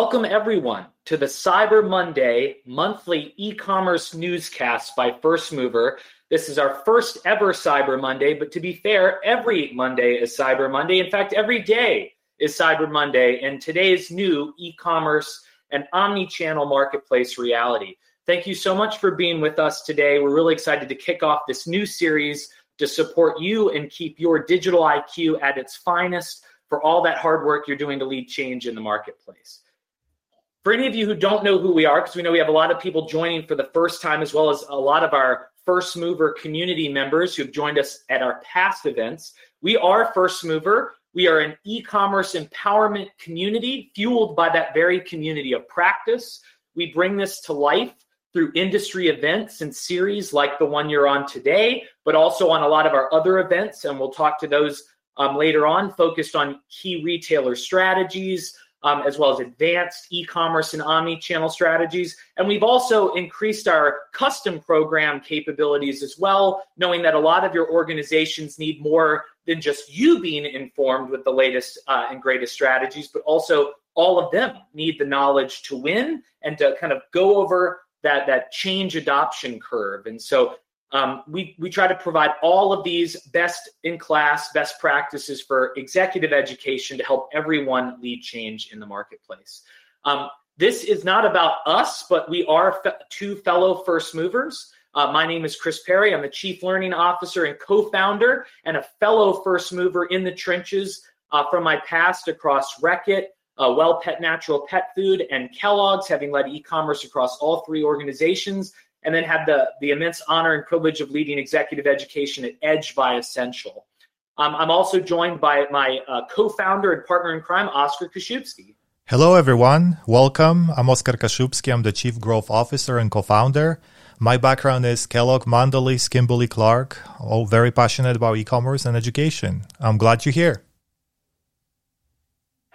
Welcome, everyone, to the Cyber Monday monthly e commerce newscast by First Mover. This is our first ever Cyber Monday, but to be fair, every Monday is Cyber Monday. In fact, every day is Cyber Monday, and today's new e commerce and omni channel marketplace reality. Thank you so much for being with us today. We're really excited to kick off this new series to support you and keep your digital IQ at its finest for all that hard work you're doing to lead change in the marketplace. For any of you who don't know who we are, because we know we have a lot of people joining for the first time, as well as a lot of our First Mover community members who've joined us at our past events, we are First Mover. We are an e commerce empowerment community fueled by that very community of practice. We bring this to life through industry events and series like the one you're on today, but also on a lot of our other events. And we'll talk to those um, later on, focused on key retailer strategies, um, as well as advanced e-commerce and omni-channel strategies. And we've also increased our custom program capabilities as well, knowing that a lot of your organizations need more than just you being informed with the latest uh, and greatest strategies, but also all of them need the knowledge to win and to kind of go over that that change adoption curve. And so um, we, we try to provide all of these best in class, best practices for executive education to help everyone lead change in the marketplace. Um, this is not about us, but we are fe- two fellow first movers. Uh, my name is Chris Perry. I'm the Chief Learning Officer and co founder and a fellow first mover in the trenches uh, from my past across Reckitt, uh, Well Pet Natural Pet Food, and Kellogg's, having led e commerce across all three organizations and then had the, the immense honor and privilege of leading executive education at Edge by Ascential. Um, I'm also joined by my uh, co founder and partner in crime, Oscar Kaszubski. Hello, everyone. Welcome. I'm Oscar Kaszubski. I'm the Chief Growth Officer and co founder. My background is Kellogg, Mondelez, Kimberly Clark, all very passionate about e commerce and education. I'm glad you're here.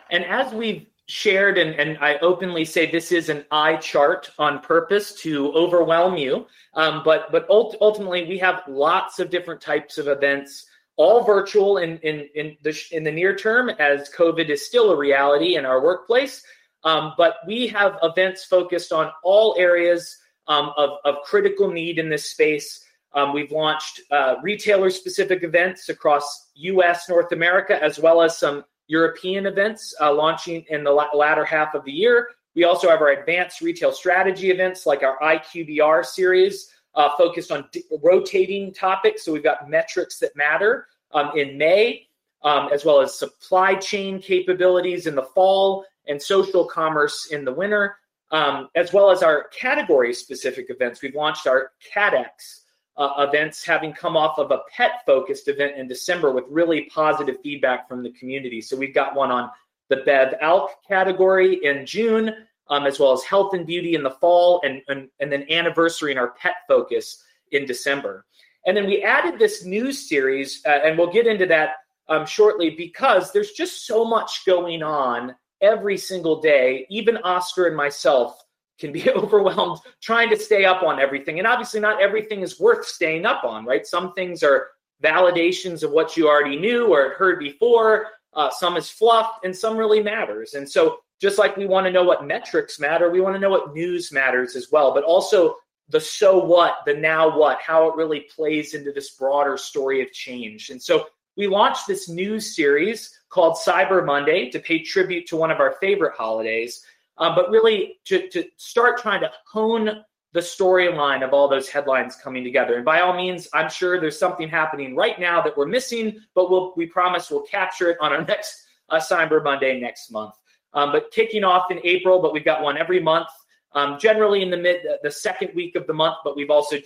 And as we've shared, and, and I openly say this is an eye chart on purpose to overwhelm you. Um, but but ult- ultimately, we have lots of different types of events, all virtual in in in the in the near term, as COVID is still a reality in our workplace. Um, but we have events focused on all areas um, of of critical need in this space. Um, we've launched uh, retailer specific events across U.S. North America, as well as some European events uh, launching in the latter half of the year. We also have our advanced retail strategy events like our IQBR series uh, focused on d- rotating topics. So we've got metrics that matter um, in May, um, as well as supply chain capabilities in the fall and social commerce in the winter, um, as well as our category specific events. We've launched our CADX uh, events, having come off of a pet focused event in December with really positive feedback from the community. So we've got one on the Bev Alc category in June, um, as well as health and beauty in the fall, and, and, and then anniversary in our pet focus in December. And then we added this news series, uh, and we'll get into that um, shortly because there's just so much going on every single day. Even Oscar and myself can be overwhelmed trying to stay up on everything. And obviously, not everything is worth staying up on, right? Some things are validations of what you already knew or heard before. Uh, some is fluff, and some really matters. And so, just like we want to know what metrics matter, we want to know what news matters as well, but also the so what, the now what, how it really plays into this broader story of change. And so, we launched this news series called Cyber Monday to pay tribute to one of our favorite holidays um, but really to, to start trying to hone the storyline of all those headlines coming together. And by all means, I'm sure there's something happening right now that we're missing, but we'll, we promise we'll capture it on our next uh, Cyber Monday next month. Um, but kicking off in April, but we've got one every month, um, generally in the mid, the second week of the month, but we've also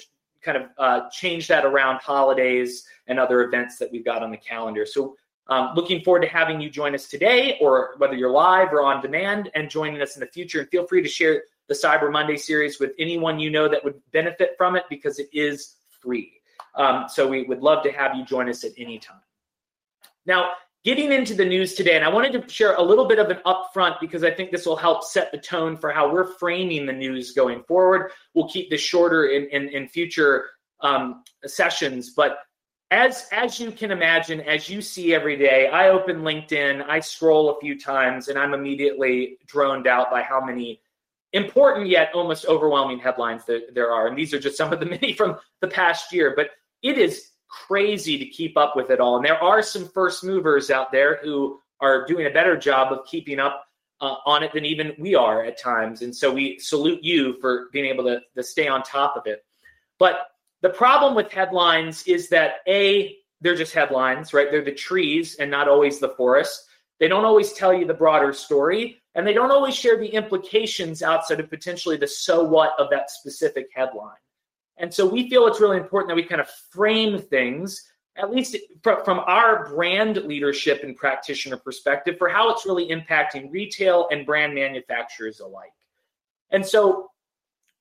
kind of uh, changed that around holidays and other events that we've got on the calendar. So um, looking forward to having you join us today, or whether you're live or on demand, and joining us in the future. And feel free to share the Cyber Monday series with anyone you know that would benefit from it because it is free. Um, so we would love to have you join us at any time. Now, getting into the news today, and I wanted to share a little bit of an upfront because I think this will help set the tone for how we're framing the news going forward. We'll keep this shorter in, in, in future um, sessions, but as as you can imagine, as you see every day, I open LinkedIn, I scroll a few times, and I'm immediately droned out by how many important yet almost overwhelming headlines that there are. And these are just some of the many from the past year. But it is crazy to keep up with it all. And there are some first movers out there who are doing a better job of keeping up uh, on it than even we are at times. And so we salute you for being able to, to stay on top of it. But the problem with headlines is that A, they're just headlines, right? They're the trees and not always the forest. They don't always tell you the broader story, and they don't always share the implications outside of potentially the so what of that specific headline. And so we feel it's really important that we kind of frame things, at least from our brand leadership and practitioner perspective, for how it's really impacting retail and brand manufacturers alike. And so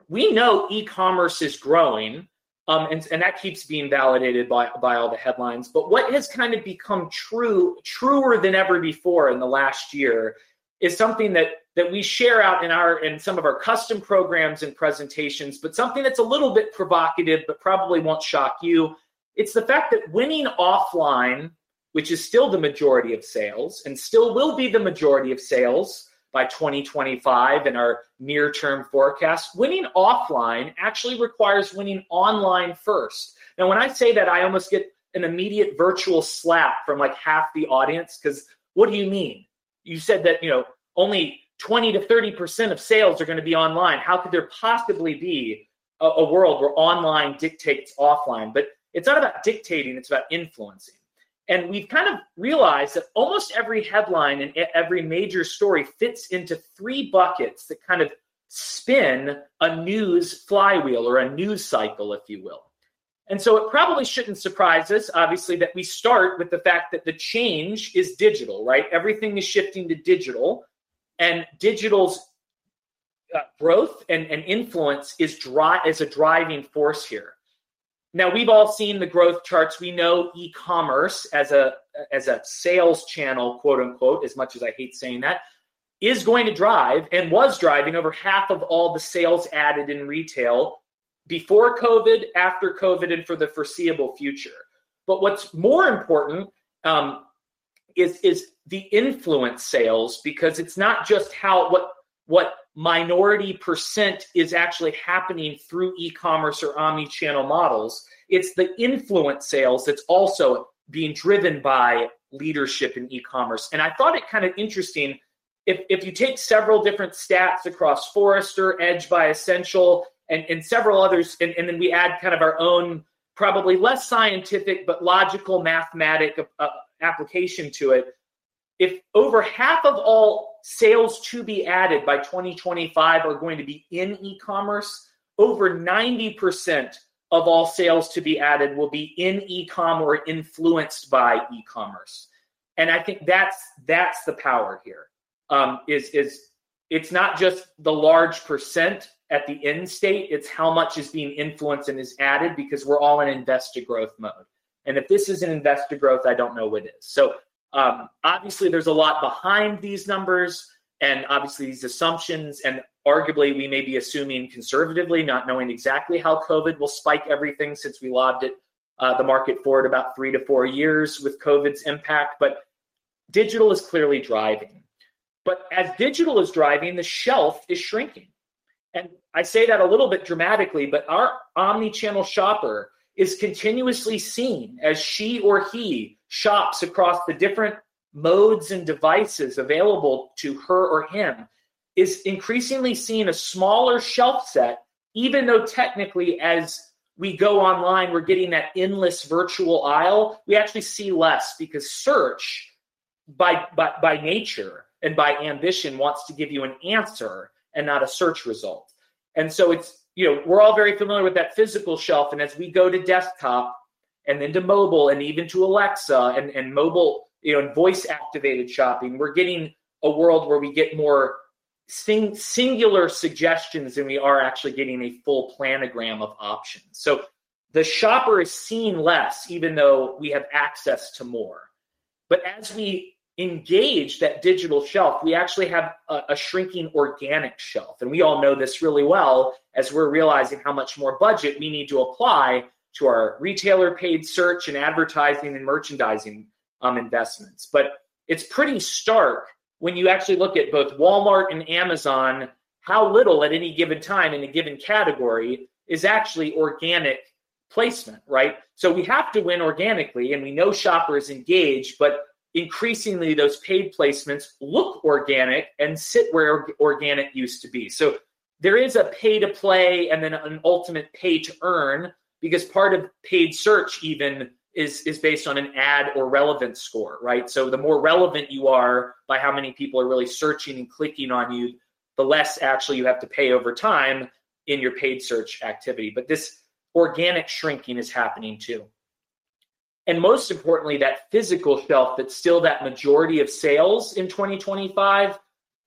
we know e commerce is growing. Um, and, and that keeps being validated by, by all the headlines. But what has kind of become true, truer than ever before in the last year, is something that that we share out in our in some of our custom programs and presentations, but something that's a little bit provocative, but probably won't shock you. It's the fact that winning offline, which is still the majority of sales and still will be the majority of sales by 2025 in our near term forecast, winning offline actually requires winning online first. Now, when I say that, I almost get an immediate virtual slap from like half the audience because what do you mean? You said that, you know, only 20 to 30% of sales are going to be online. How could there possibly be a, a, world where online dictates offline? But it's not about dictating, it's about influencing. And we've kind of realized that almost every headline and every major story fits into three buckets that kind of spin a news flywheel or a news cycle, if you will. And so it probably shouldn't surprise us, obviously, that we start with the fact that the change is digital, right? Everything is shifting to digital and digital's uh, growth and, and influence is dry is a driving force here. Now we've all seen the growth charts. We know e-commerce as a as a sales channel, quote unquote, as much as I hate saying that, is going to drive and was driving over half of all the sales added in retail before COVID, after COVID, and for the foreseeable future. But what's more important um, is is the influence sales because it's not just how what what minority percent is actually happening through e-commerce or omni-channel models. It's the influence sales that's also being driven by leadership in e-commerce. And i thought it kind of interesting if, if you take several different stats across forrester edge by Ascential and, and several others and, and then we add kind of our own probably less scientific but logical mathematic uh, application to it. If over half of all sales to be added by 2025 are going to be in e-commerce, over 90% of all sales to be added will be in e-com or influenced by e-commerce. And I think that's that's the power here. Um, is is it's not just the large percent at the end state, it's how much is being influenced and is added because we're all in investor growth mode. And if this is an investor growth, I don't know what is. So um, obviously, there's a lot behind these numbers and obviously these assumptions. And arguably, we may be assuming conservatively, not knowing exactly how COVID will spike everything since we lobbed it uh, the market forward about three to four years with COVID's impact. But digital is clearly driving. But as digital is driving, the shelf is shrinking. And I say that a little bit dramatically, but our omni channel shopper is continuously seen as she or he shops across the different modes and devices available to her or him is increasingly seeing a smaller shelf set, even though technically, as we go online, we're getting that endless virtual aisle. We actually see less because search, by, by, by nature and by ambition, wants to give you an answer and not a search result. And so it's you know, we're all very familiar with that physical shelf. And as we go to desktop and then to mobile and even to Alexa and, and mobile, you know, and voice activated shopping, we're getting a world where we get more sing, singular suggestions than we are actually getting a full planogram of options. So the shopper is seeing less, even though we have access to more. But as we engage that digital shelf, we actually have a, a, shrinking organic shelf. And we all know this really well as we're realizing how much more budget we need to apply to our retailer paid search and advertising and merchandising um, investments. But it's pretty stark when you actually look at both Walmart and Amazon, how little at any given time in a given category is actually organic placement, right? So we have to win organically, and we know shoppers engage, but increasingly those paid placements look organic and sit where organic used to be. So there is a pay to play and then an ultimate pay to earn because part of paid search even is is based on an ad or relevance score, right? So the more relevant you are by how many people are really searching and clicking on you, the less actually you have to pay over time in your paid search activity. But this organic shrinking is happening too. And most importantly, that physical shelf that's still that majority of sales in 2025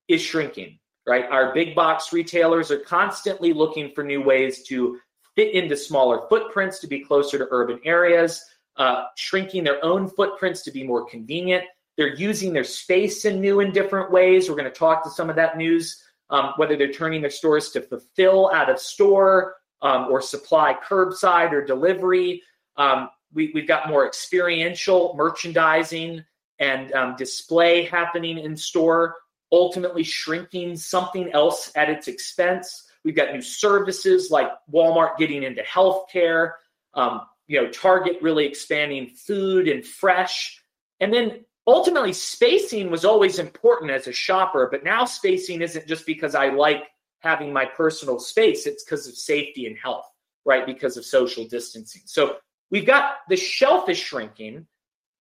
is shrinking, right? Our big box retailers are constantly looking for new ways to fit into smaller footprints to be closer to urban areas, uh, shrinking their own footprints to be more convenient. They're using their space in new and different ways. We're going to talk to some of that news, um, whether they're turning their stores to fulfill out of store um, or supply curbside or delivery. Um, we, have got more experiential merchandising and um, display happening in store, ultimately shrinking something else at its expense. We've got new services like Walmart getting into healthcare, um, you know, Target really expanding food and fresh. And then ultimately, spacing was always important as a shopper, but now spacing isn't just because I like having my personal space, it's because of safety and health, right? Because of social distancing. So we've got the shelf is shrinking,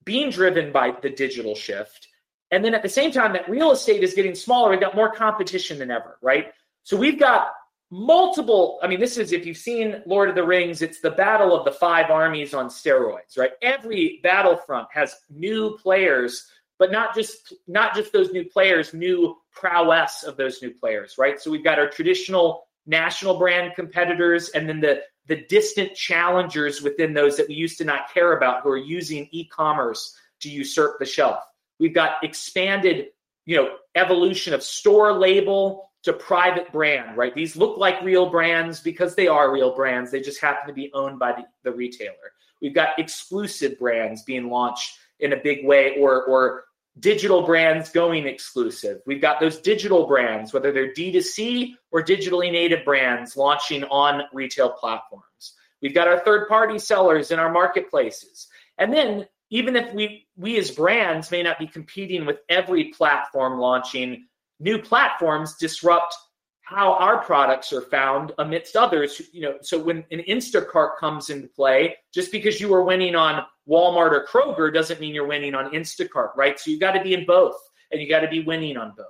being driven by the digital shift. And then at the same time, that real estate is getting smaller. We've got more competition than ever, right? So we've got multiple. I mean, this is if you've seen Lord of the Rings, it's the battle of the five armies on steroids, right? Every battlefront has new players, but not just not just those new players, new prowess of those new players, right? So we've got our traditional national brand competitors, and then the the distant challengers within those that we used to not care about who are using e-commerce to usurp the shelf. We've got expanded, you know, evolution of store label to private brand, right? These look like real brands because they are real brands. They just happen to be owned by the, the retailer. We've got exclusive brands being launched in a big way or or digital brands going exclusive. We've got those digital brands, whether they're D2C or digitally native brands launching on retail platforms. We've got our third party sellers in our marketplaces. And then even if we we as brands may not be competing with every platform launching new platforms disrupt how our products are found amidst others you know so when an instacart comes into play just because you were winning on walmart or kroger doesn't mean you're winning on instacart right? So you got to be in both and you got to be winning on both.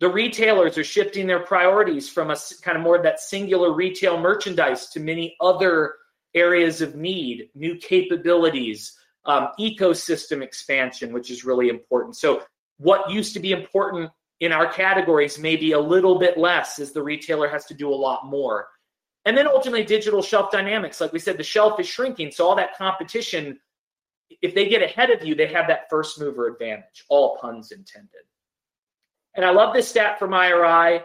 The retailers are shifting their priorities from a kind of more of that singular retail merchandise to many other areas of need new capabilities um, ecosystem expansion which is really important. So what used to be important in our categories maybe a little bit less as the retailer has to do a lot more. And then ultimately, digital shelf dynamics. Like we said, the shelf is shrinking. So all that competition, if they get ahead of you, they have that first mover advantage, all puns intended. And I love this stat from IRI,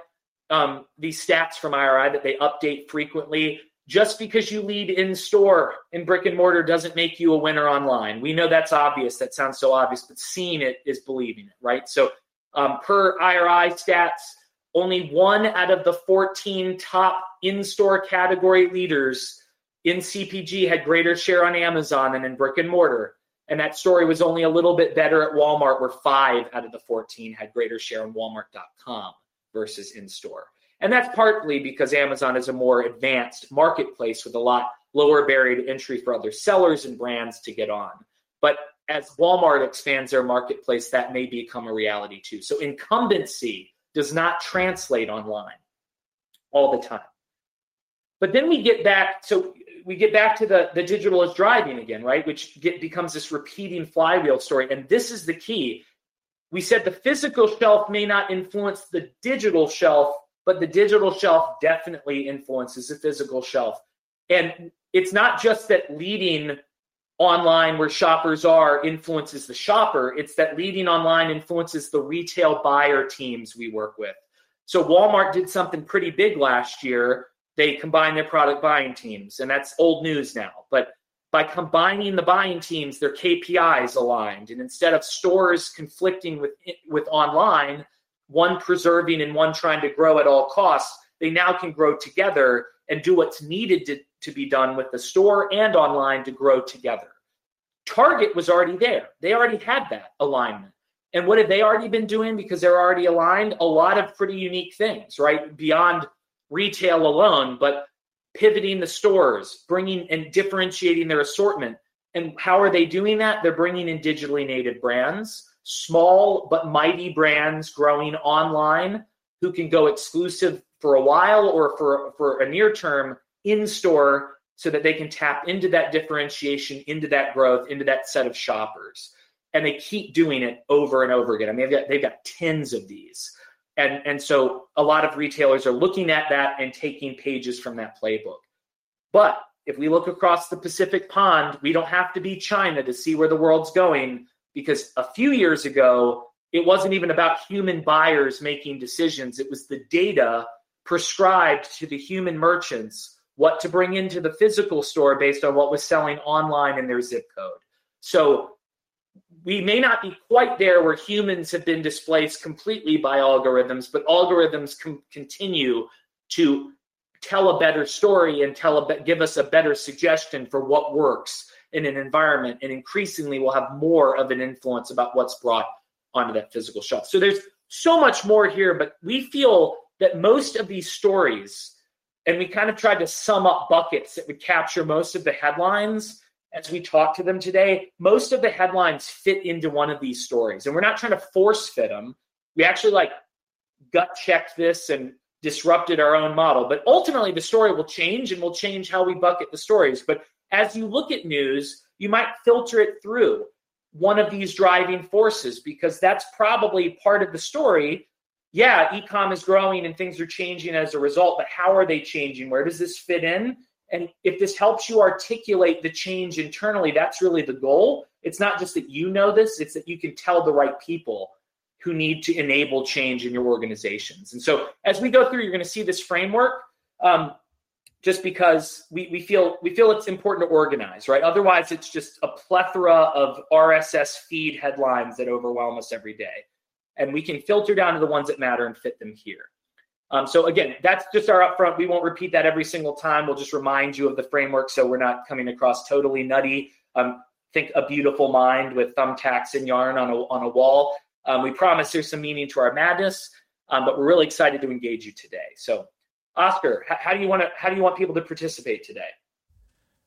um, these stats from IRI that they update frequently. Just because you lead in store in brick and mortar doesn't make you a winner online. We know that's obvious. That sounds so obvious, but seeing it is believing it, right? So um, per IRI stats, only one out of the 14 top in store category leaders in CPG had greater share on Amazon than in brick and mortar. And that story was only a little bit better at Walmart, where five out of the 14 had greater share on Walmart.com versus in store. And that's partly because Amazon is a more advanced marketplace with a lot lower barrier to entry for other sellers and brands to get on. But as Walmart expands their marketplace, that may become a reality too. So incumbency does not translate online all the time. But then we get back, so we get back to the, the digital is driving again, right? Which get, becomes this repeating flywheel story. And this is the key. We said the physical shelf may not influence the digital shelf, but the digital shelf definitely influences the physical shelf. And it's not just that leading online where shoppers are influences the shopper. It's that leading online influences the retail buyer teams we work with. So Walmart did something pretty big last year they combined their product buying teams, and that's old news now. But by combining the buying teams, their KPIs aligned, and instead of stores conflicting with with online, one preserving and one trying to grow at all costs, they now can grow together and do what's needed to, to be done with the store and online to grow together. Target was already there. They already had that alignment. And what have they already been doing because they're already aligned? A lot of pretty unique things, right? Beyond retail alone, but pivoting the stores, bringing and differentiating their assortment. And how are they doing that? They're bringing in digitally native brands, small but mighty brands growing online who can go exclusive for a while or for, for a near term in store so that they can tap into that differentiation, into that growth, into that set of shoppers. And they keep doing it over and over again. I mean, they've got, they've got tens of these. And, and so a lot of retailers are looking at that and taking pages from that playbook. But if we look across the Pacific pond, we don't have to be China to see where the world's going because a few years ago, it wasn't even about human buyers making decisions. It was the data prescribed to the human merchants what to bring into the physical store based on what was selling online in their zip code. So we may not be quite there where humans have been displaced completely by algorithms, but algorithms can continue to tell a better story and tell a give us a better suggestion for what works in an environment, and increasingly we'll have more of an influence about what's brought onto that physical shelf. So there's so much more here, but we feel that most of these stories, and we kind of tried to sum up buckets that would capture most of the headlines as we talk to them today, most of the headlines fit into one of these stories. And we're not trying to force fit them. We actually like gut checked this and disrupted our own model. But ultimately, the story will change and will change how we bucket the stories. But as you look at news, you might filter it through one of these driving forces because that's probably part of the story. Yeah, ecom is growing and things are changing as a result, but how are they changing? Where does this fit in? And if this helps you articulate the change internally, that's really the goal. It's not just that you know this, it's that you can tell the right people who need to enable change in your organizations. And so as we go through, you're going to see this framework. Um, just because we, we feel we feel it's important to organize, right? Otherwise, it's just a plethora of RSS feed headlines that overwhelm us every day. And we can filter down to the ones that matter and fit them here. Um, so again, that's just our upfront. We won't repeat that every single time. We'll just remind you of the framework so we're not coming across totally nutty. Um, think a beautiful mind with thumbtacks and yarn on a, on a wall. Um, we promise there's some meaning to our madness, um, but we're really excited to engage you today. So, Oscar, how, do you want to how do you want people to participate today?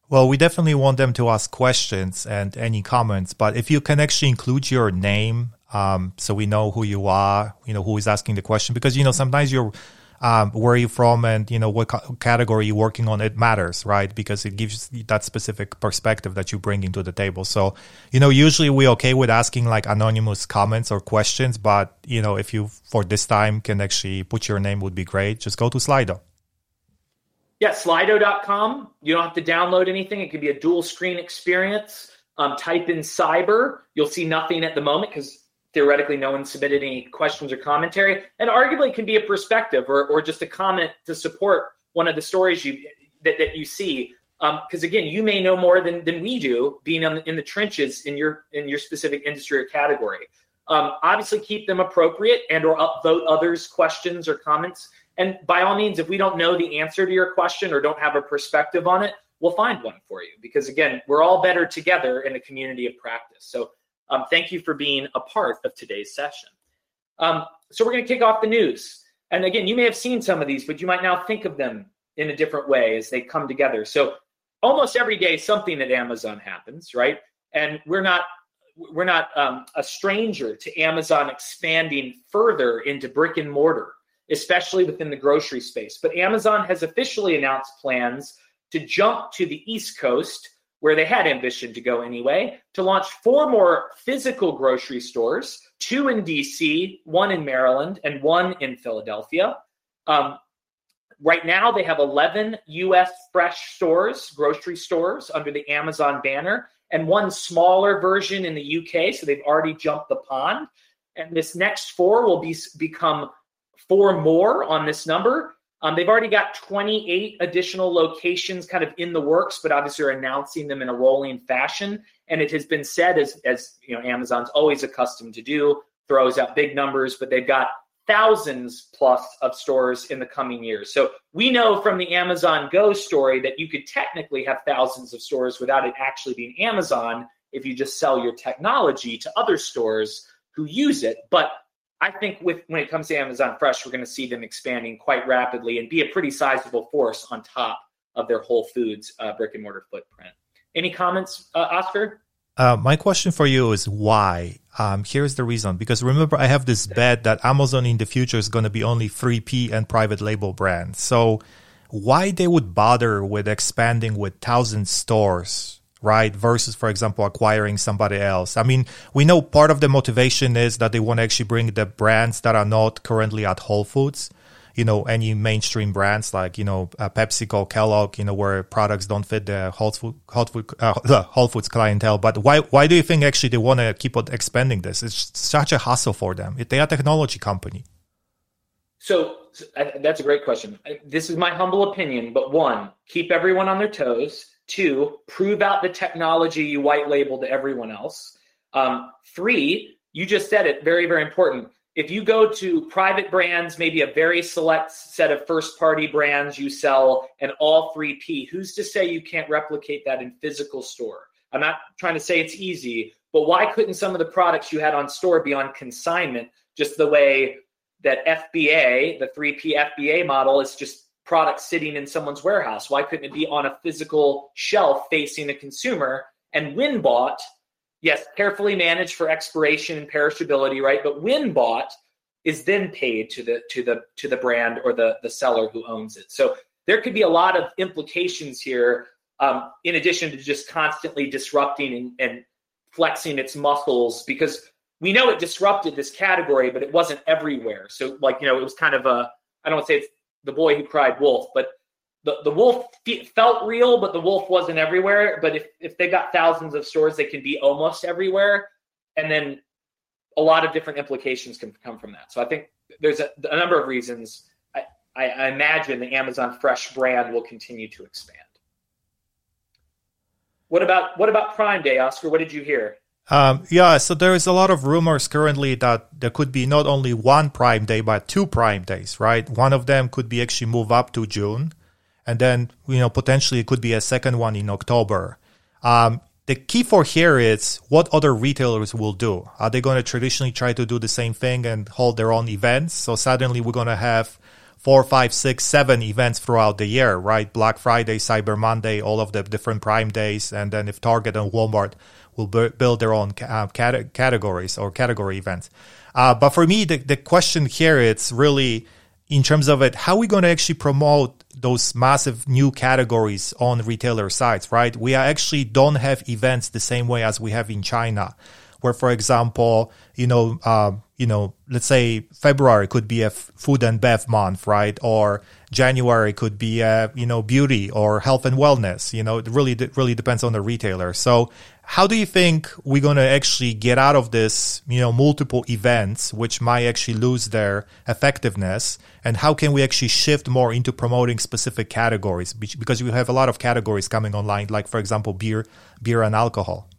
Well, we definitely want them to ask questions and any comments, but if you can actually include your name um, so we know who you are, you know, who is asking the question, because, you know, sometimes you're um, where you're from and you know what category you're working on it matters right? Because it gives that specific perspective that you bring into the table. So you know usually we're okay with asking like anonymous comments or questions but you know if you for this time can actually put your name would be great. Just go to slido. Yeah slido.com you don't have to download anything. It could be a dual screen experience. Um, type in cyber. You'll see nothing at the moment because theoretically no one submitted any questions or commentary, and arguably can be a perspective or, or just a comment to support one of the stories you that, that you see. Because um, again, you may know more than, than we do, being the, in the trenches in your in your specific industry or category. Um, obviously, keep them appropriate and or upvote others' questions or comments. And by all means, if we don't know the answer to your question or don't have a perspective on it, we'll find one for you. Because again, we're all better together in a community of practice. So um, thank you for being a part of today's session. Um, so we're going to kick off the news. And again, you may have seen some of these, but you might now think of them in a different way as they come together. So almost every day, something at Amazon happens, right? And we're not we're not um, a stranger to Amazon expanding further into brick and mortar, especially within the grocery space. But Amazon has officially announced plans to jump to the East Coast where they had ambition to go anyway, to launch four more physical grocery stores two in DC, one in Maryland, and one in Philadelphia. Um, right now, they have 11 US fresh stores, grocery stores under the Amazon banner, and one smaller version in the UK. So they've already jumped the pond. And this next four will be become four more on this number Um, they've already got 28 additional locations kind of in the works, but obviously are announcing them in a rolling fashion. And it has been said, as, as you know, Amazon's always accustomed to do, throws out big numbers, but they've got thousands plus of stores in the coming years. So we know from the Amazon Go story that you could technically have thousands of stores without it actually being Amazon if you just sell your technology to other stores who use it. But I think with when it comes to Amazon Fresh, we're going to see them expanding quite rapidly and be a pretty sizable force on top of their Whole Foods uh, brick and mortar footprint. Any comments, uh, Oscar? Uh, my question for you is why? Um, here's the reason. Because remember, I have this bet that Amazon in the future is going to be only 3P and private label brands. So why they would bother with expanding with thousand stores, right? Versus, for example, acquiring somebody else. I mean, we know part of the motivation is that they want to actually bring the brands that are not currently at Whole Foods you know any mainstream brands like you know uh, PepsiCo, Kellogg, you know where products don't fit the Whole, Food, Whole, Food, uh, Whole Foods clientele. But why why do you think actually they want to keep on expanding this? It's such a hassle for them. They are a technology company. So that's a great question. This is my humble opinion, but one, keep everyone on their toes. Two, prove out the technology you white label to everyone else. Um, three, you just said it, very, very important if you go to private brands, maybe a very select set of first party brands you sell, and all 3P, who's to say you can't replicate that in physical store? I'm not trying to say it's easy, but why couldn't some of the products you had on store be on consignment just the way that FBA, the 3P FBA model, is just products sitting in someone's warehouse? Why couldn't it be on a physical shelf facing a consumer? And when bought, yes, carefully managed for expiration and perishability, right? But when bought is then paid to the to the to the brand or the the seller who owns it. So there could be a lot of implications here, um, in addition to just constantly disrupting and, and flexing its muscles, because we know it disrupted this category, but it wasn't everywhere. So like you know, it was kind of a I don't want to say it's the boy who cried wolf, but the, the wolf felt real, but the wolf wasn't everywhere. But if, if they got thousands of stores, they can be almost everywhere. And then a lot of different implications can come from that. So I think there's a, a number of reasons. I, I, I imagine the Amazon Fresh brand will continue to expand. What about what about Prime Day, Oscar? What did you hear? Um, yeah, so there is a lot of rumors currently that there could be not only one Prime Day but two Prime Days, right? One of them could be actually move up to June, and then you know potentially it could be a second one in October. Um, the key for here is what other retailers will do. Are they going to traditionally try to do the same thing and hold their own events? So suddenly we're going to have four, five, six, seven events throughout the year, right? Black Friday, Cyber Monday, all of the different Prime days, and then if Target and Walmart will build their own uh, categories or category events. Uh, but for me, the, the question here it's really in terms of it, how are we going to actually promote those massive new categories on retailer sites, right? We actually don't have events the same way as we have in China, where, for example, you know, uh, you know, let's say February could be a f- food and bev month, right? Or January could be a, you know, beauty or health and wellness. You know, it really, really depends on the retailer. So how do you think we're going to actually get out of this, you know, multiple events, which might actually lose their effectiveness? And how can we actually shift more into promoting specific categories? Because we have a lot of categories coming online, like, for example, beer, beer and alcohol.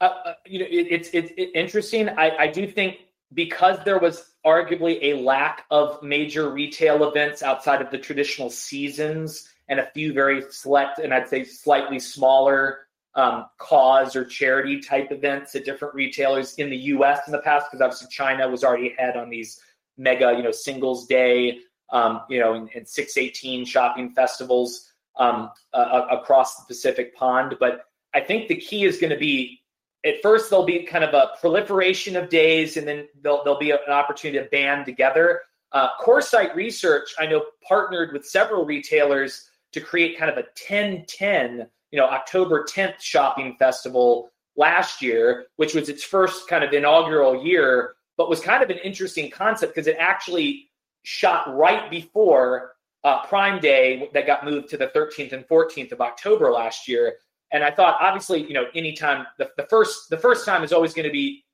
Uh, uh you know, it, it's, it's interesting. I, I do think because there was arguably a lack of major retail events outside of the traditional seasons and a few very select and I'd say slightly smaller um, cause or charity type events at different retailers in the U.S. in the past, because obviously China was already ahead on these mega, you know, Singles Day, um, you know, and, and 618 shopping festivals um, uh, across the Pacific Pond. But I think the key is going to be at first there'll be kind of a proliferation of days, and then there'll, there'll be an opportunity to band together. Uh, Coresight Research, I know, partnered with several retailers to create kind of a 10-10 you know October 10th shopping festival last year, which was its first kind of inaugural year, but was kind of an interesting concept because it actually shot right before uh, Prime Day that got moved to the 13th and 14th of October last year. And I thought, obviously, you know, anytime the, the first the first time is always going to be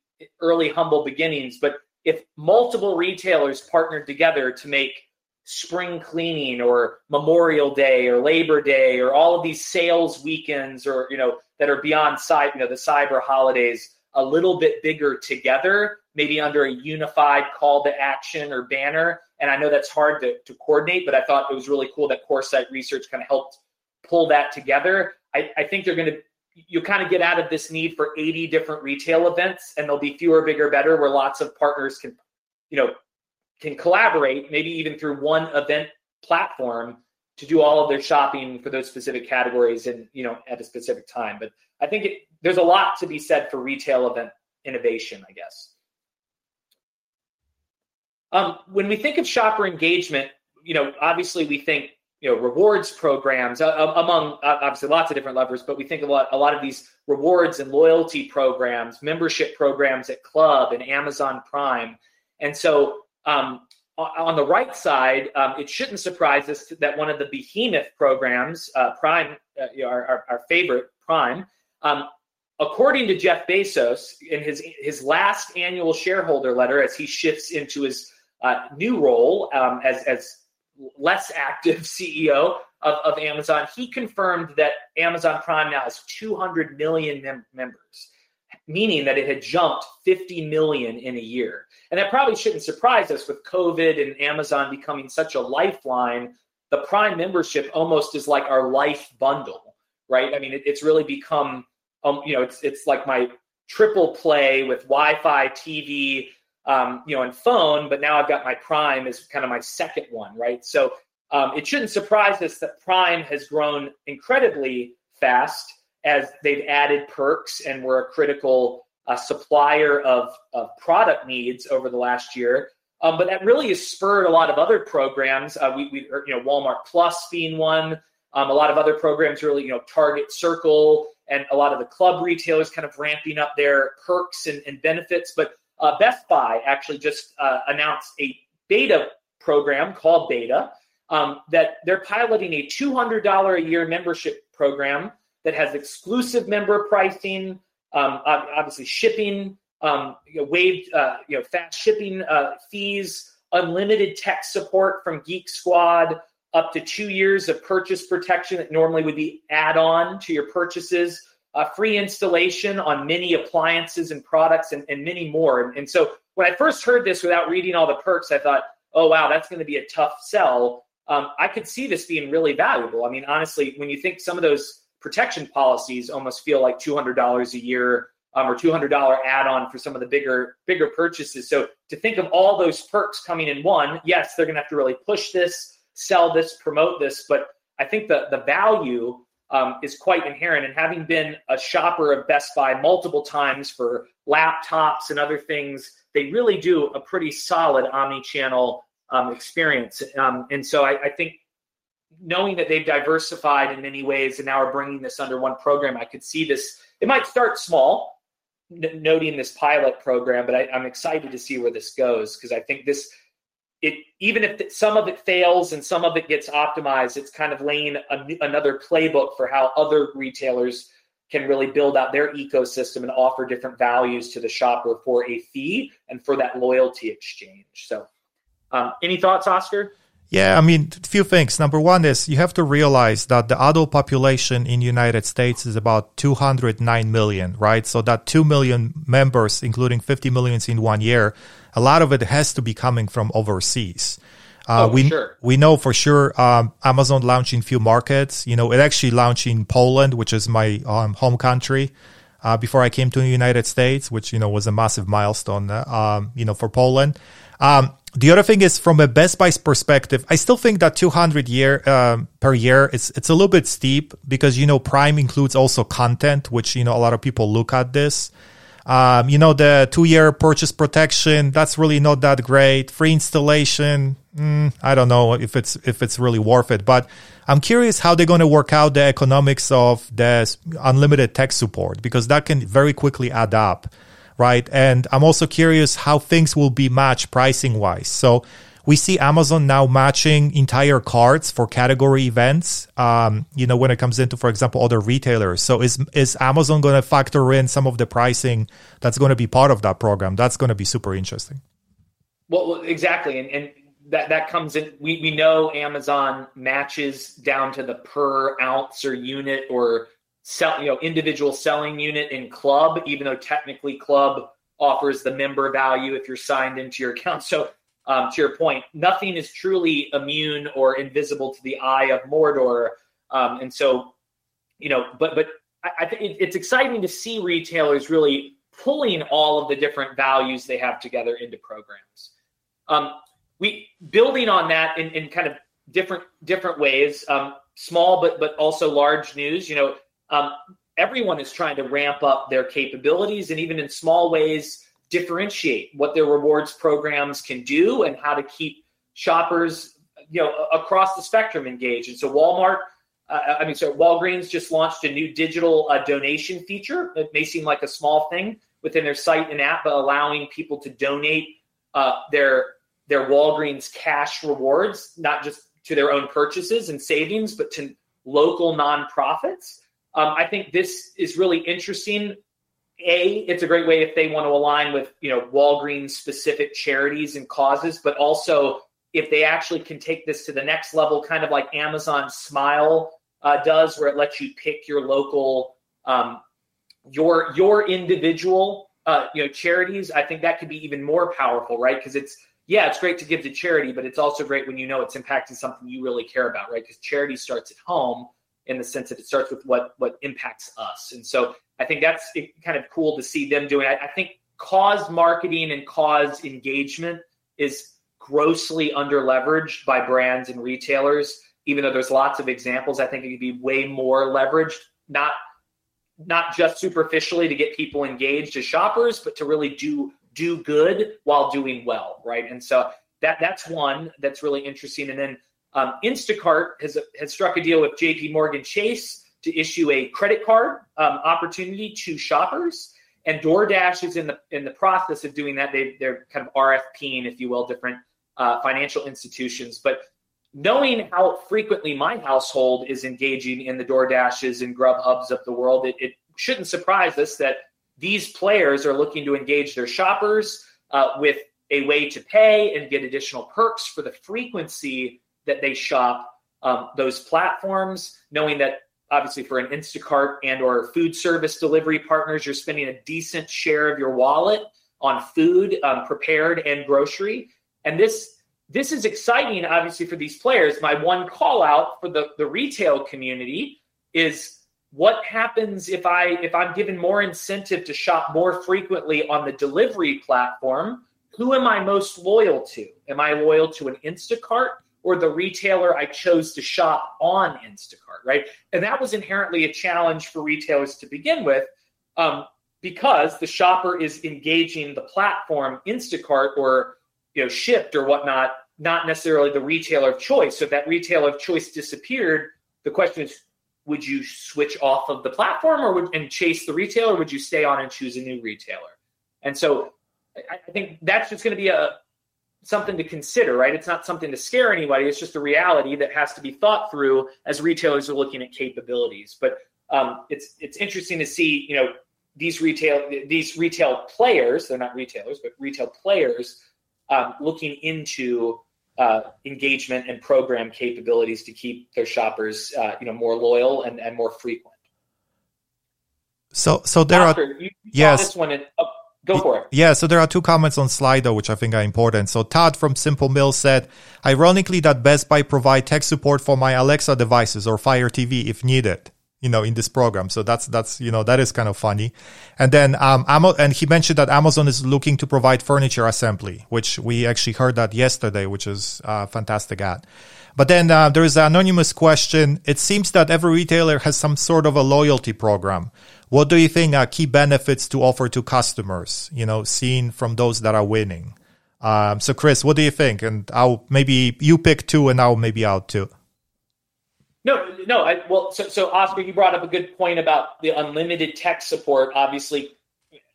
early humble beginnings, but if multiple retailers partnered together to make spring cleaning or Memorial Day or Labor Day or all of these sales weekends or you know that are beyond side you know the cyber holidays a little bit bigger together, maybe under a unified call to action or banner. And I know that's hard to, to coordinate, but I thought it was really cool that Coresight Research kind of helped pull that together. I, I think they're going to you kind of get out of this need for 80 different retail events and there'll be fewer bigger better where lots of partners can you know can collaborate maybe even through one event platform to do all of their shopping for those specific categories and you know at a specific time. But i think it, there's a lot to be said for retail event innovation i guess. Um, when we think of shopper engagement you know obviously we think you know rewards programs uh, among uh, obviously lots of different levers but we think a lot a lot of these rewards and loyalty programs membership programs at club and amazon prime. And so um, on the right side, um, it shouldn't surprise us that one of the behemoth programs, uh, Prime, uh, our, our, our, favorite Prime, um, according to Jeff Bezos, in his his last annual shareholder letter, as he shifts into his uh, new role um, as as less active CEO of, of Amazon, he confirmed that Amazon Prime now has 200 million mem- members meaning that it had jumped 50 million in a year. And that probably shouldn't surprise us with COVID and Amazon becoming such a lifeline. The Prime membership almost is like our life bundle, right? I mean, it, it's really become, um, you know, it's it's like my triple play with Wi-Fi, TV, um, you know, and phone. But now I've got my Prime as kind of my second one, right? So um, it shouldn't surprise us that Prime has grown incredibly fast as they've added perks and were a critical uh, supplier of, of product needs over the last year. Um, but that really has spurred a lot of other programs. Uh, we, we, you know, Walmart Plus being one. Um, a lot of other programs, really, you know, Target Circle, and a lot of the club retailers kind of ramping up their perks and, and benefits. But uh, Best Buy actually just uh, announced a beta program called Beta um, that they're piloting a $200 a year membership program that has exclusive member pricing, um, obviously shipping, um, you know, waived, uh, you know, fast shipping uh, fees, unlimited tech support from Geek Squad, up to two years of purchase protection that normally would be add-on to your purchases, uh, free installation on many appliances and products, and, and many more. And, and so when I first heard this without reading all the perks, I thought, oh wow, that's going to be a tough sell. Um, I could see this being really valuable. I mean, honestly, when you think some of those protection policies almost feel like $200 a year um, or $200 add-on for some of the bigger bigger purchases. So to think of all those perks coming in one, yes, they're going to have to really push this, sell this, promote this, but I think the the value um, is quite inherent. And having been a shopper of Best Buy multiple times for laptops and other things, they really do a pretty solid omni-channel um, experience. Um, and so I, I think knowing that they've diversified in many ways and now are bringing this under one program, I could see this. It might start small, n- noting this pilot program, but I, am excited to see where this goes because I think this, it even if some of it fails and some of it gets optimized, it's kind of laying a, another playbook for how other retailers can really build out their ecosystem and offer different values to the shopper for a fee and for that loyalty exchange. So, um, any thoughts, Oscar? Yeah, I mean, a few things. Number one is you have to realize that the adult population in United States is about 209 million, right? So that 2 million members, including 50 millions in one year, a lot of it has to be coming from overseas. Uh, oh, we sure. we know for sure um, Amazon launching few markets. You know, it actually launched in Poland, which is my um, home country. Uh, before I came to the United States, which you know was a massive milestone, uh, um, you know, for Poland. Um, the other thing is from a Best Buy's perspective, I still think that 200 year um, per year it's it's a little bit steep because you know Prime includes also content, which you know a lot of people look at this. Um, you know the two year purchase protection that's really not that great. Free installation, mm, I don't know if it's if it's really worth it. But I'm curious how they're going to work out the economics of the unlimited tech support because that can very quickly add up right? And I'm also curious how things will be matched pricing wise. So we see Amazon now matching entire carts for category events. Um, you know, when it comes into, for example, other retailers. So is is Amazon going to factor in some of the pricing that's going to be part of that program? That's going to be super interesting. Well, exactly, and, and that that comes in. We we know Amazon matches down to the per ounce or unit or sell you know individual selling unit in Club, even though technically Club offers the member value if you're signed into your account. So um, to your point, nothing is truly immune or invisible to the eye of Mordor. Um, and so, you know, but but I, I think it's exciting to see retailers really pulling all of the different values they have together into programs. Um, we building on that in, in kind of different different ways, um, small but but also large news. You know, um, everyone is trying to ramp up their capabilities, and even in small ways, differentiate what their rewards programs can do and how to keep shoppers, you know, across the spectrum engaged. And so, Walmart. Uh, I mean, so Walgreens just launched a new digital uh, donation feature. It may seem like a small thing within their site and app, but allowing people to donate uh, their their Walgreens cash rewards, not just to their own purchases and savings, but to local nonprofits. Um, I think this is really interesting. A, it's a great way if they want to align with you know Walgreens specific charities and causes, but also if they actually can take this to the next level, kind of like Amazon Smile uh, does, where it lets you pick your local, um, your your individual uh, you know charities. I think that could be even more powerful, right? Because it's yeah, it's great to give to charity, but it's also great when you know it's impacting something you really care about, right? Because charity starts at home in the sense that it starts with what what impacts us. And so I think that's kind of cool to see them doing. I, I think cause marketing and cause engagement is grossly under leveraged by brands and retailers. Even though there's lots of examples, I think it could be way more leveraged, not not just superficially to get people engaged as shoppers, but to really do do good while doing well, right? And so that that's one that's really interesting. And then um, Instacart has has struck a deal with J.P. Morgan Chase to issue a credit card um, opportunity to shoppers, and DoorDash is in the in the process of doing that. They they're kind of RFPing, if you will, different uh, financial institutions, but. Knowing how frequently my household is engaging in the DoorDashes and Grubhubs of the world, it, it shouldn't surprise us that these players are looking to engage their shoppers uh, with a way to pay and get additional perks for the frequency that they shop um, those platforms, knowing that obviously for an Instacart and or food service delivery partners, you're spending a decent share of your wallet on food, um, prepared and grocery. And this this is exciting, obviously, for these players. My one call out for the, the retail community is what happens if i if i'm given more incentive to shop more frequently on the delivery platform who am i most loyal to am i loyal to an instacart or the retailer i chose to shop on instacart right and that was inherently a challenge for retailers to begin with um, because the shopper is engaging the platform instacart or you know Shipt or whatnot not necessarily the retailer of choice so if that retailer of choice disappeared the question is would you switch off of the platform or would, and chase the retailer? would you stay on and choose a new retailer? And so I, I think that's just going to be a something to consider, right? It's not something to scare anybody. It's just a reality that has to be thought through as retailers are looking at capabilities. But um, it's it's interesting to see, you know, these retail these retail players. They're not retailers, but retail players um, looking into uh, engagement and program capabilities to keep their shoppers, uh, you know, more loyal and, and more frequent. So, so there are yes. This one in, oh, go for it. Yeah, so there are two comments on Slido which I think are important. So Todd from Simple Mill said, ironically, that Best Buy provide tech support for my Alexa devices or Fire TV if needed you know in this program. So that's that's you know that is kind of funny. And then um and he mentioned that amazon is looking to provide furniture assembly which we actually heard that yesterday which is a fantastic ad. But then uh, there is an anonymous question. It seems that every retailer has some sort of a loyalty program. What do you think are key benefits to offer to customers you know seen from those that are winning? Um, so chris what do you think? And i'll maybe you pick two and i'll maybe out two no, no. I, well, so, so Oscar, you brought up a good point about the unlimited tech support. Obviously,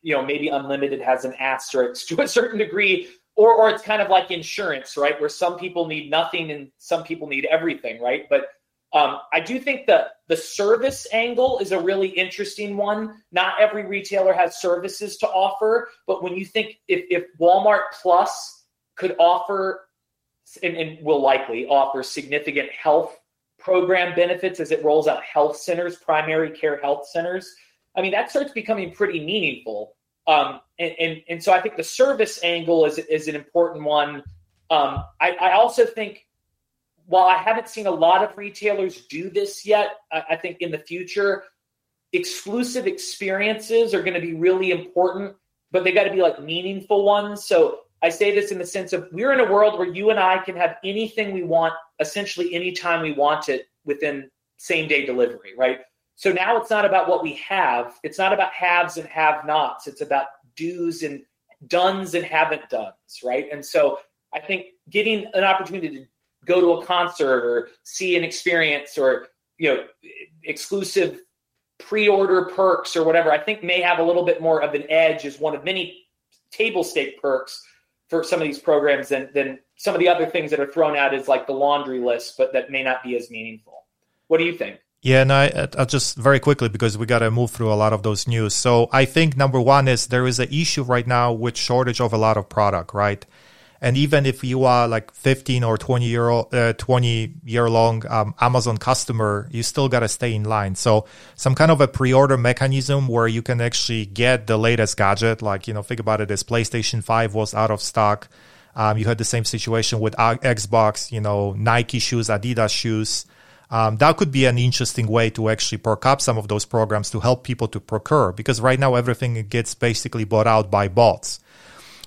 you know, maybe unlimited has an asterisk to a certain degree, or or it's kind of like insurance, right? Where some people need nothing and some people need everything, right? But um, I do think that the service angle is a really interesting one. Not every retailer has services to offer, but when you think if, if Walmart Plus could offer and, and will likely offer significant health program benefits as it rolls out health centers, primary care health centers. I mean, that starts becoming pretty meaningful. Um, and, and, and so I think the service angle is, is an important one. Um, I, I also think while I haven't seen a lot of retailers do this yet, I, I think in the future, exclusive experiences are going to be really important, but they got to be like meaningful ones. So I say this in the sense of we're in a world where you and I can have anything we want essentially anytime we want it within same day delivery, right? So now it's not about what we have. It's not about haves and have nots. It's about do's and dones and haven't dones, right? And so I think getting an opportunity to go to a concert or see an experience or you know exclusive pre-order perks or whatever, I think may have a little bit more of an edge as one of many table stake perks for some of these programs than than some of the other things that are thrown out as like the laundry list, but that may not be as meaningful. What do you think? Yeah, and I, I'll just very quickly because we got to move through a lot of those news. So I think number one is there is an issue right now with shortage of a lot of product, right? And even if you are like 15 or 20 year uh, 20 year long um, Amazon customer, you still got to stay in line. So some kind of a pre-order mechanism where you can actually get the latest gadget. Like, you know, think about it as PlayStation 5 was out of stock. Um, you had the same situation with Xbox, you know, Nike shoes, Adidas shoes. Um, that could be an interesting way to actually perk up some of those programs to help people to procure because right now everything gets basically bought out by bots.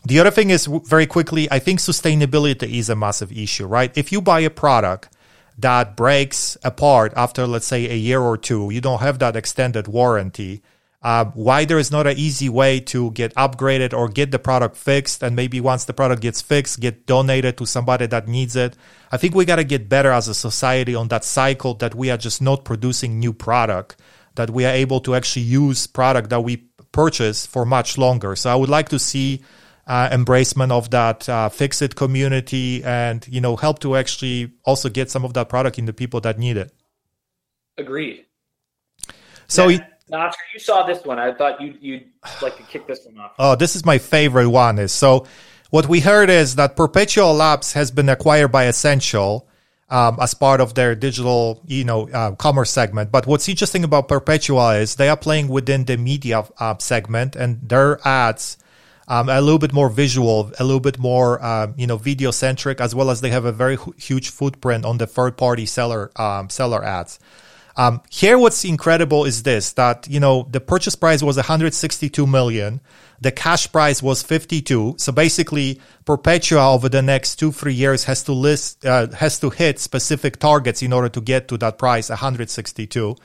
The other thing is very quickly, I think sustainability is a massive issue, right? If you buy a product that breaks apart after, let's say, a year or two, you don't have that extended warranty. Uh, why there is not an easy way to get upgraded or get the product fixed, and maybe once the product gets fixed, get donated to somebody that needs it. I think we got to get better as a society on that cycle that we are just not producing new product, that we are able to actually use product that we purchase for much longer. So I would like to see uh, embracement of that uh, fix-it community and you know help to actually also get some of that product in the people that need it agreed so yeah. Oscar, you saw this one. I thought you you'd like to kick this one off. Oh, this is my favorite one. Is so what we heard is that Perpetua Labs has been acquired by Ascential um, as part of their digital, you know, uh, commerce segment. But what's interesting about Perpetua is they are playing within the media uh, segment, and their ads um, a little bit more visual, a little bit more, um, you know, video centric, as well as they have a very huge footprint on the third party seller um, seller ads. Um, here, what's incredible is this: that you know the purchase price was 162 million, the cash price was 52. So basically, Perpetua over the next two three years has to list uh, has to hit specific targets in order to get to that price 162.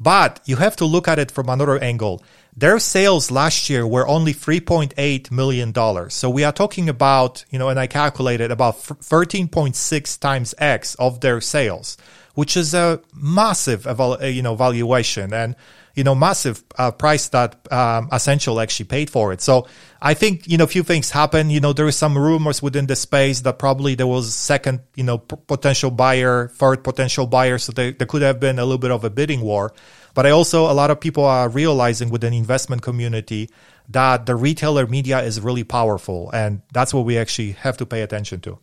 But you have to look at it from another angle. Their sales last year were only $3.8 million. So we are talking about, you know, and I calculated about 13.6 times X of their sales, which is a massive, you know, valuation and, you know, massive uh, price that um, Ascential actually paid for it. So I think, you know, a few things happen. You know, there is some rumors within the space that probably there was second, you know, potential buyer, third potential buyer. So there, there could have been a little bit of a bidding war. But I also, a lot of people are realizing within investment community that the retailer media is really powerful. And that's what we actually have to pay attention to.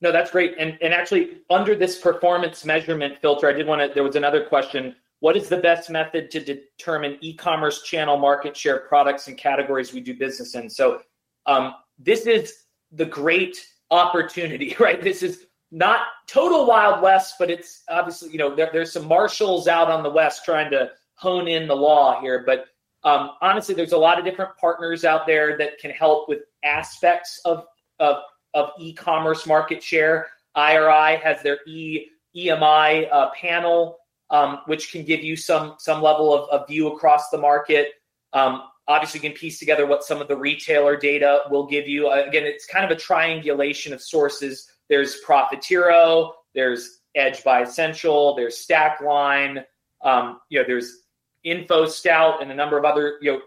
No, that's great. And, and actually, under this performance measurement filter, I did want to, there was another question. What is the best method to determine e commerce channel market share products and categories we do business in? So, um, this is the great opportunity, right? This is not total Wild West, but it's obviously, you know, there, there's some marshals out on the West trying to hone in the law here. But um, honestly, there's a lot of different partners out there that can help with aspects of, of, of e-commerce market share. IRI has their e, EMI uh, panel, um, which can give you some, some level of, of view across the market. Um, obviously, you can piece together what some of the retailer data will give you. Uh, again, it's kind of a triangulation of sources there's Profitero, there's Edge by Ascential, there's Stackline, um, you know, there's Info Scout and a number of other you know,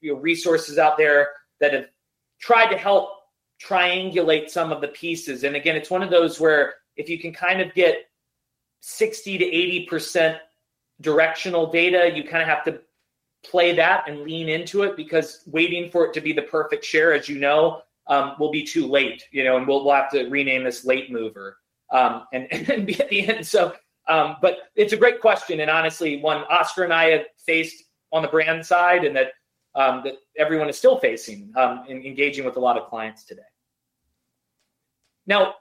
you know resources out there that have tried to help triangulate some of the pieces. And again, it's one of those where if you can kind of get 60 to 80 percent directional data, you kind of have to play that and lean into it because waiting for it to be the perfect share, as you know, um, will be too late, you know, and we'll, we'll have to rename this late mover um, and, and be at the end. So, um, but it's a great question. And honestly, one Oscar and I have faced on the brand side and that, um, that everyone is still facing um, in engaging with a lot of clients today. Now,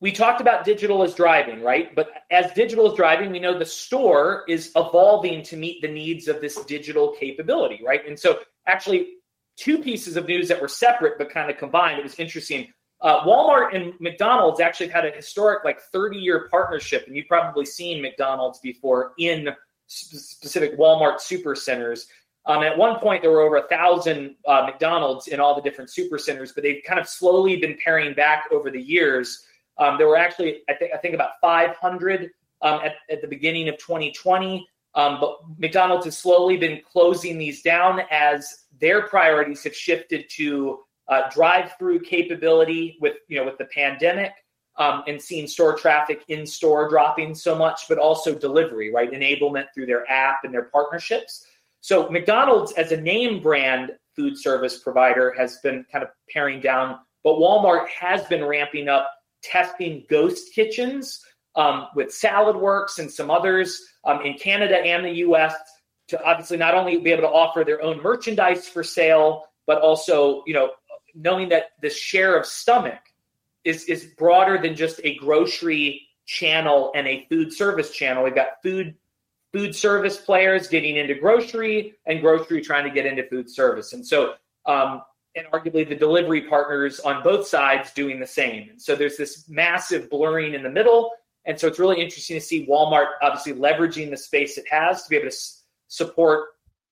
we talked about digital as driving, right? But as digital is driving, we know the store is evolving to meet the needs of this digital capability, right? And so, actually, two pieces of news that were separate but kind of combined. It was interesting. Uh, Walmart and McDonald's actually had a historic, like 30 year partnership, and you've probably seen McDonald's before in specific Walmart super centers. Um, at one point, there were over a thousand uh, McDonald's in all the different super centers, but they've kind of slowly been paring back over the years um, there were actually, I think, I think about 500 um, at, at the beginning of 2020. Um, but McDonald's has slowly been closing these down as their priorities have shifted to uh, drive-through capability with you know with the pandemic um, and seeing store traffic in store dropping so much, but also delivery, right? Enablement through their app and their partnerships. So McDonald's as a name brand food service provider has been kind of paring down, but Walmart has been ramping up testing ghost kitchens um, with SaladWorks and some others um, in Canada and the US to obviously not only be able to offer their own merchandise for sale, but also, you know, knowing that the share of stomach is, is broader than just a grocery channel and a food service channel. We've got food food service players getting into grocery and grocery trying to get into food service. And so um, and arguably the delivery partners on both sides doing the same. And so there's this massive blurring in the middle. And so it's really interesting to see Walmart obviously leveraging the space it has to be able to s- support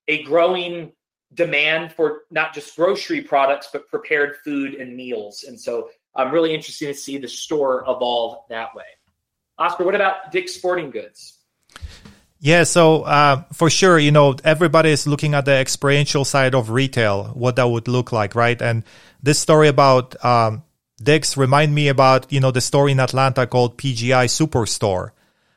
a growing demand for not just grocery products, but prepared food and meals. And so I'm really interested to see the store evolve that way. Oscar, what about Dick's Sporting Goods? Yeah, so uh, for sure, you know, everybody is looking at the experiential side of retail, what that would look like, right? And this story about um, Dick's remind me about, you know, the story in Atlanta called PGA Superstore.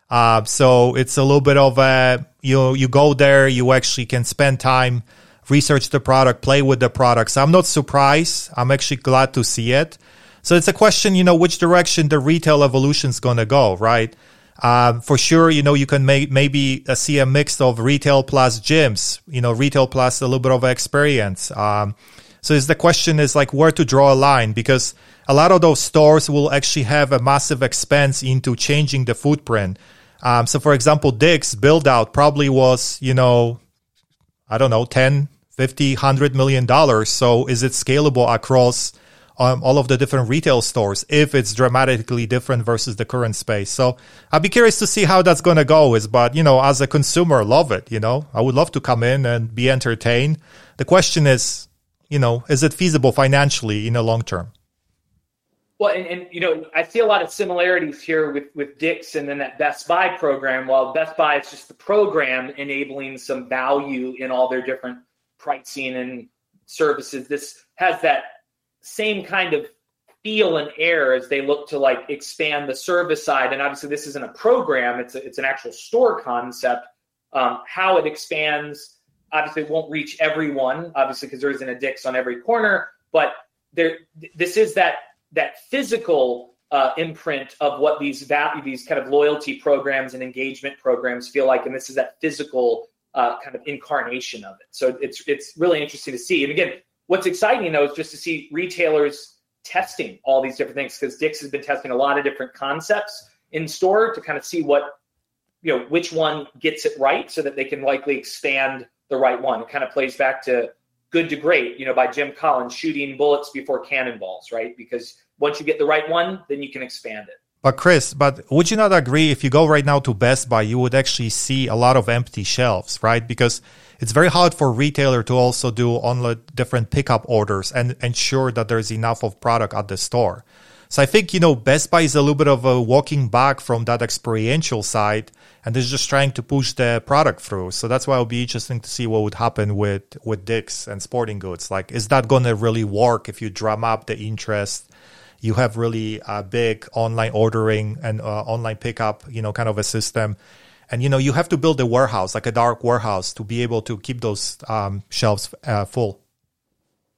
Uh, so it's a little bit of a, you know, you go there, you actually can spend time, research the product, play with the products. I'm not surprised. I'm actually glad to see it. So it's a question, you know, which direction the retail evolution is going to go, right? Um, for sure, you know, you can make, maybe uh, see a mix of retail plus gyms, you know, retail plus a little bit of experience. Um, so is the question is like where to draw a line because a lot of those stores will actually have a massive expense into changing the footprint. Um, so for example, Dick's build out probably was, you know, I don't know, 10, 50, 100 million dollars. So is it scalable across um, all of the different retail stores if it's dramatically different versus the current space. So I'd be curious to see how that's going to go. Is but you know, as a consumer, love it. You know, I would love to come in and be entertained. The question is, you know, is it feasible financially in the long term? Well, and, and, you know, I see a lot of similarities here with with Dick's and then that Best Buy program. While Best Buy is just the program enabling some value in all their different pricing and services, this has that same kind of feel and air as they look to like expand the service side. And obviously, this isn't a program; it's a, it's an actual store concept. Um, how it expands, obviously, it won't reach everyone, obviously, because there isn't a Dick's on every corner. But there, this is that that physical uh, imprint of what these value, these kind of loyalty programs and engagement programs feel like, and this is that physical uh, kind of incarnation of it. So it's it's really interesting to see. And again, What's exciting though is just to see retailers testing all these different things because Dick's has been testing a lot of different concepts in store to kind of see what you know which one gets it right so that they can likely expand the right one. It kind of plays back to good to great, you know, by Jim Collins, shooting bullets before cannonballs, right? Because once you get the right one, then you can expand it. But Chris, but would you not agree if you go right now to Best Buy, you would actually see a lot of empty shelves, right? Because it's very hard for retailer to also do on different pickup orders and ensure that there's enough of product at the store. So I think, you know, Best Buy is a little bit of a walking back from that experiential side and is just trying to push the product through. So that's why it'll be interesting to see what would happen with, with Dick's and sporting goods. Like, is that going to really work if you drum up the interest? You have really a big online ordering and uh, online pickup, you know, kind of a system and you know you have to build a warehouse like a dark warehouse to be able to keep those um, shelves uh, full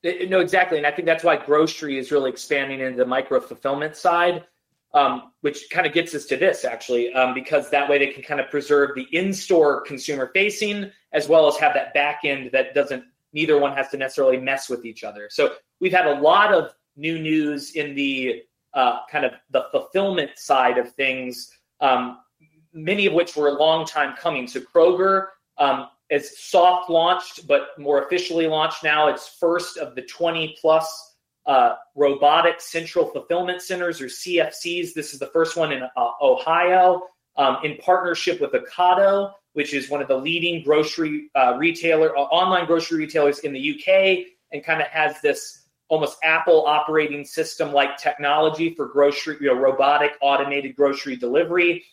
no, exactly, and I think that's why grocery is really expanding into the micro fulfillment side, um, which kind of gets us to this actually, um, because that way they can kind of preserve the in-store consumer facing as well as have that back end that doesn't. Neither one has to necessarily mess with each other. So we've had a lot of new news in the uh, kind of the fulfillment side of things, um, many of which were a long time coming. So Kroger is soft launched, but more officially launched now. It's first of the 20 plus uh, robotic central fulfillment centers or CFCs. This is the first one in uh, Ohio um, in partnership with Ocado, which is one of the leading grocery uh, retailer, uh, online grocery retailers in the UK, and kind of has this almost Apple operating system like technology for grocery, you know, robotic automated grocery delivery.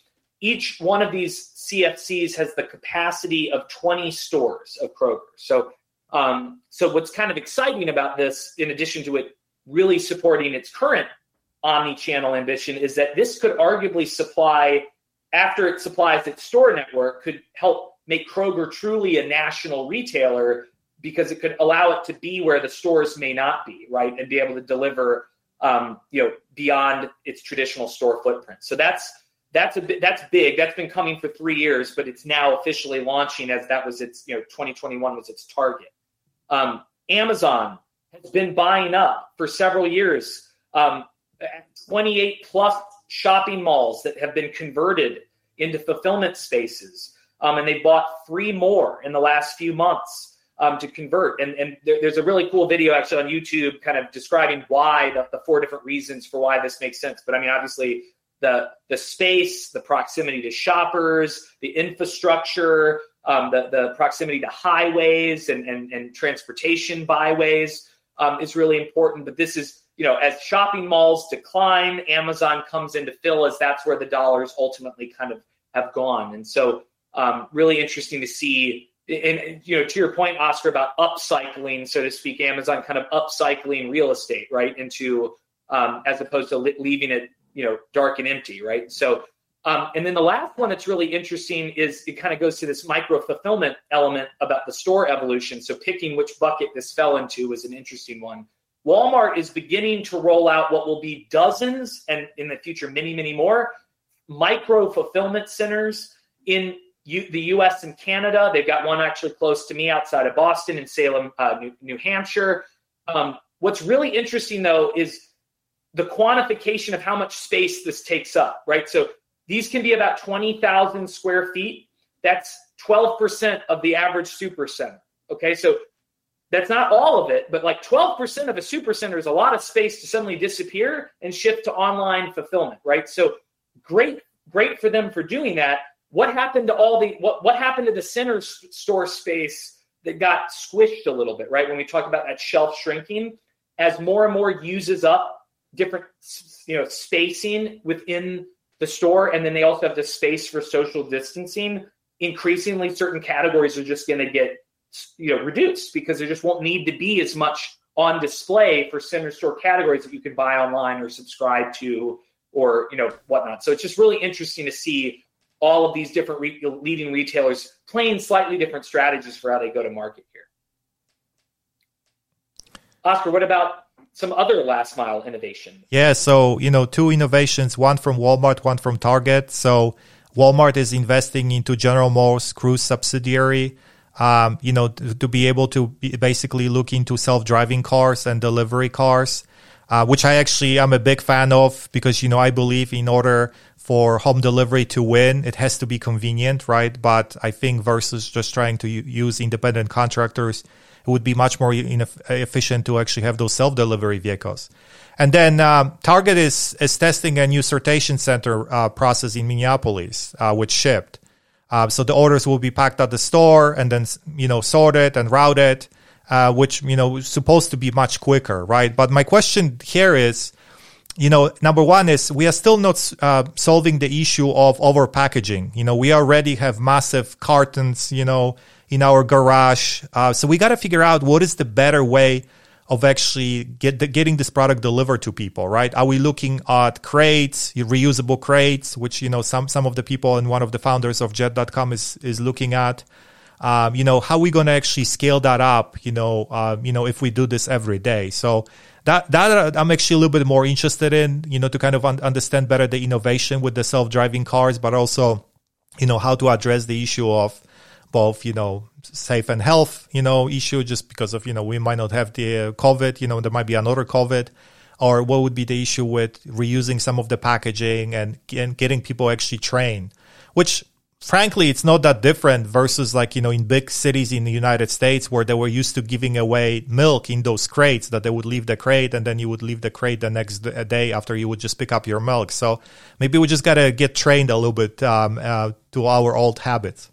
Each one of these CFCs has the capacity of 20 stores of Kroger. So, um, so what's kind of exciting about this, in addition to it really supporting its current omni-channel ambition, is that this could arguably supply, after it supplies its store network, could help make Kroger truly a national retailer because it could allow it to be where the stores may not be, right, and be able to deliver, um, you know, beyond its traditional store footprint. So that's that's a that's big. That's been coming for three years, but it's now officially launching as that was its you know 2021 was its target. Um, Amazon has been buying up for several years. Um, 28 plus shopping malls that have been converted into fulfillment spaces, um, and they bought three more in the last few months um, to convert. And, and there, there's a really cool video actually on YouTube kind of describing why the, the four different reasons for why this makes sense. But I mean, obviously, the the space, the proximity to shoppers, the infrastructure, um, the the proximity to highways and and, and transportation byways um, is really important. But this is you know as shopping malls decline, Amazon comes in to fill as that's where the dollars ultimately kind of have gone. And so um, really interesting to see. And you know, to your point, Oscar, about upcycling, so to speak, Amazon kind of upcycling real estate, right, into um, as opposed to leaving it you know dark and empty, right? So, um, and then the last one that's really interesting is it kind of goes to this micro fulfillment element about the store evolution. So, picking which bucket this fell into was an interesting one. Walmart is beginning to roll out what will be dozens and in the future many, many more micro fulfillment centers in U- the US and Canada. They've got one actually close to me outside of Boston in Salem, uh, New-, New, Hampshire. Um, what's really interesting though is the quantification of how much space this takes up, right? So these can be about 20,000 square feet. That's 12% of the average super center. Okay, so that's not all of it, but like 12% of a super center is a lot of space to suddenly disappear and shift to online fulfillment, right? So great, great for them for doing that. What happened to all the what what happened to the center store space that got squished a little bit, right? When we talk about that shelf shrinking, as more and more uses up different you know spacing within the store and then they also have the space for social distancing. Increasingly certain categories are just going to get you know reduced because there just won't need to be as much on display for center store categories that you can buy online or subscribe to or you know whatnot. So it's just really interesting to see all of these different re- leading retailers playing slightly different strategies for how they go to market here. Oscar what about some other last mile innovation. Yeah, so you know, two innovations, one from Walmart, one from Target. So Walmart is investing into General Motors Cruise subsidiary. Um, you know, to, to, be able to be basically look into self-driving cars and delivery cars, uh, which I actually am a big fan of because you know I believe in order for home delivery to win, it has to be convenient, right? But I think versus just trying to use independent contractors, it would be much more efficient to actually have those self delivery vehicles. And then um, Target is is testing a new sortation center uh, process in Minneapolis, uh, which Shipt. Uh, so the orders will be packed at the store and then you know sorted and routed, uh, which you know is supposed to be much quicker, right? But my question here is, you know, number one is we are still not uh, solving the issue of over packaging. You know, we already have massive cartons, you know, in our garage. Uh, so we got to figure out what is the better way of actually get the, getting this product delivered to people, right? Are we looking at crates, reusable crates, which you know some some of the people and one of the founders of Jet.com is is looking at? Um, you know, how are we going to actually scale that up? You know, uh, you know, if we do this every day. So that that uh, I'm actually a little bit more interested in. You know, to kind of un- understand better the innovation with the self-driving cars, but also, you know, how to address the issue of both, you know, safe and health, you know, issue just because of, you know, we might not have the COVID, you know, there might be another COVID or what would be the issue with reusing some of the packaging and, and getting people actually trained which frankly it's not that different versus like you know in big cities in the united states where they were used to giving away milk in those crates that they would leave the crate and then you would leave the crate the next day after you would just pick up your milk. So maybe we just got to get trained a little bit um, uh, to our old habits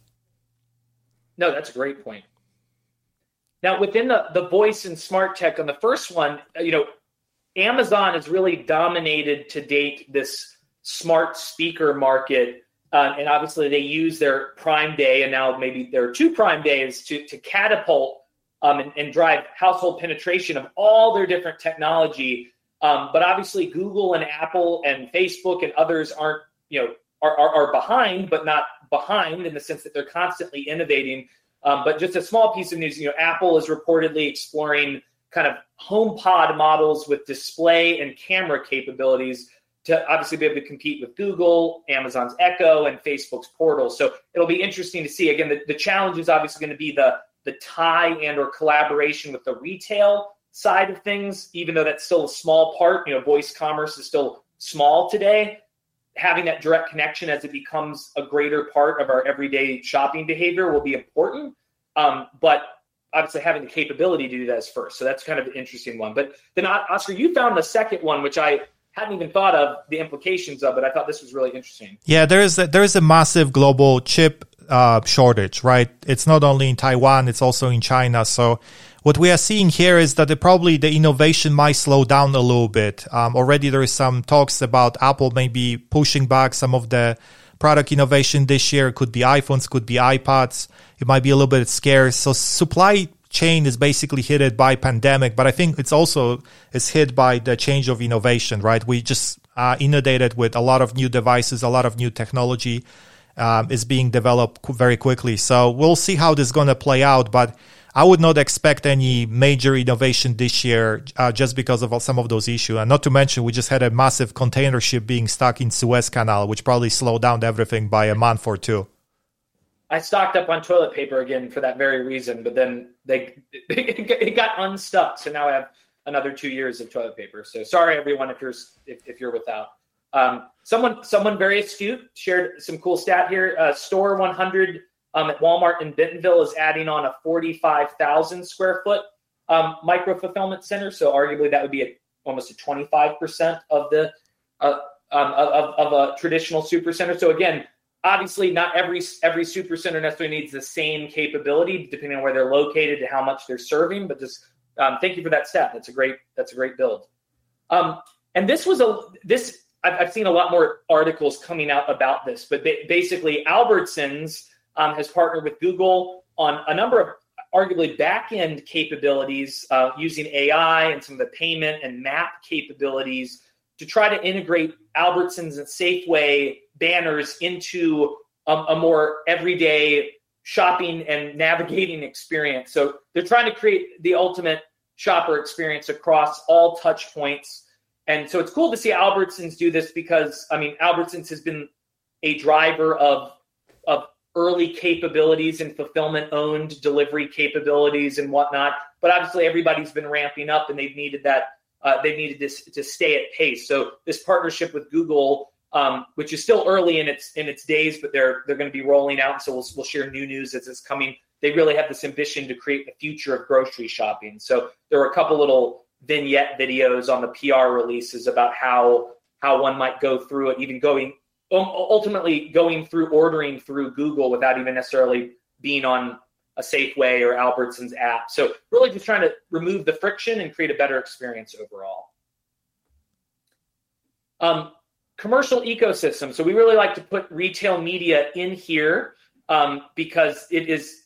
no that's a great point now within the, the voice and smart tech on the first one you know Amazon has really dominated to date this smart speaker market. Uh, and obviously, they use their Prime Day, and now maybe there are two Prime Days to, to catapult um, and, and, drive household penetration of all their different technology. Um, but obviously, Google and Apple and Facebook and others aren't, you know, are, are, are behind, but not behind in the sense that they're constantly innovating. Um, but just a small piece of news, you know, Apple is reportedly exploring kind of HomePod models with display and camera capabilities to obviously be able to compete with Google, Amazon's Echo, and Facebook's Portal. So it'll be interesting to see. Again, the, the challenge is obviously going to be the the tie and or collaboration with the retail side of things, even though that's still a small part. You know, voice commerce is still small today. Having that direct connection as it becomes a greater part of our everyday shopping behavior will be important. Um, but obviously having the capability to do that is first. So that's kind of an interesting one. But then, Oscar, you found the second one, which I hadn't even thought of the implications of, but I thought this was really interesting. Yeah, there is a, there is a massive global chip uh, shortage, right? It's not only in Taiwan, it's also in China. So what we are seeing here is that the, probably the innovation might slow down a little bit. Um, already there is some talks about Apple maybe pushing back some of the product innovation this year. It Could be iPhones, could be iPads. It might be a little bit scarce. So supply chain is basically hit by pandemic, but I think it's also is hit by the change of innovation, right? We just uh, inundated with a lot of new devices, a lot of new technology um, is being developed very quickly. So we'll see how this is going to play out, but I would not expect any major innovation this year uh, just because of some of those issues. And not to mention, we just had a massive container ship being stuck in Suez Canal, which probably slowed down everything by a month or two. I stocked up on toilet paper again for that very reason, but then they it got unstuck, so now I have another two years of toilet paper. So sorry, everyone, if you're if, if you're without. Um, someone someone very astute shared some cool stat here. Uh, Store 100 um, at Walmart in Bentonville is adding on a 45,000 square foot um, micro fulfillment center. So arguably that would be a, almost a 25% of the uh, um, of, of a traditional super center. So again, obviously not every every super center necessarily needs the same capability depending on where they're located and how much they're serving. But just um, thank you for that stat. That's a great that's a great build. Um, and this was a this I've, I've, seen a lot more articles coming out about this, but basically Albertsons um, has partnered with Google on a number of arguably back end capabilities uh, using AI and some of the payment and map capabilities to try to integrate Albertsons and Safeway banners into a, a more everyday shopping and navigating experience. So they're trying to create the ultimate shopper experience across all touch points. And so it's cool to see Albertsons do this because I mean Albertsons has been a driver of early capabilities and fulfillment owned delivery capabilities and whatnot. But obviously, everybody's been ramping up and they've needed that. Uh, they needed this to stay at pace. So this partnership with Google, um, which is still early in its in its days, but they're they're going to be rolling out. So we'll we'll share new news as it's coming. They really have this ambition to create the future of grocery shopping. So there were a couple little vignette videos on the PR releases about how how one might go through it, even going ultimately going through ordering through Google without even necessarily being on a Safeway or Albertsons app. So really just trying to remove the friction and create a better experience overall. Um, commercial ecosystem. So we really like to put retail media in here um, because it is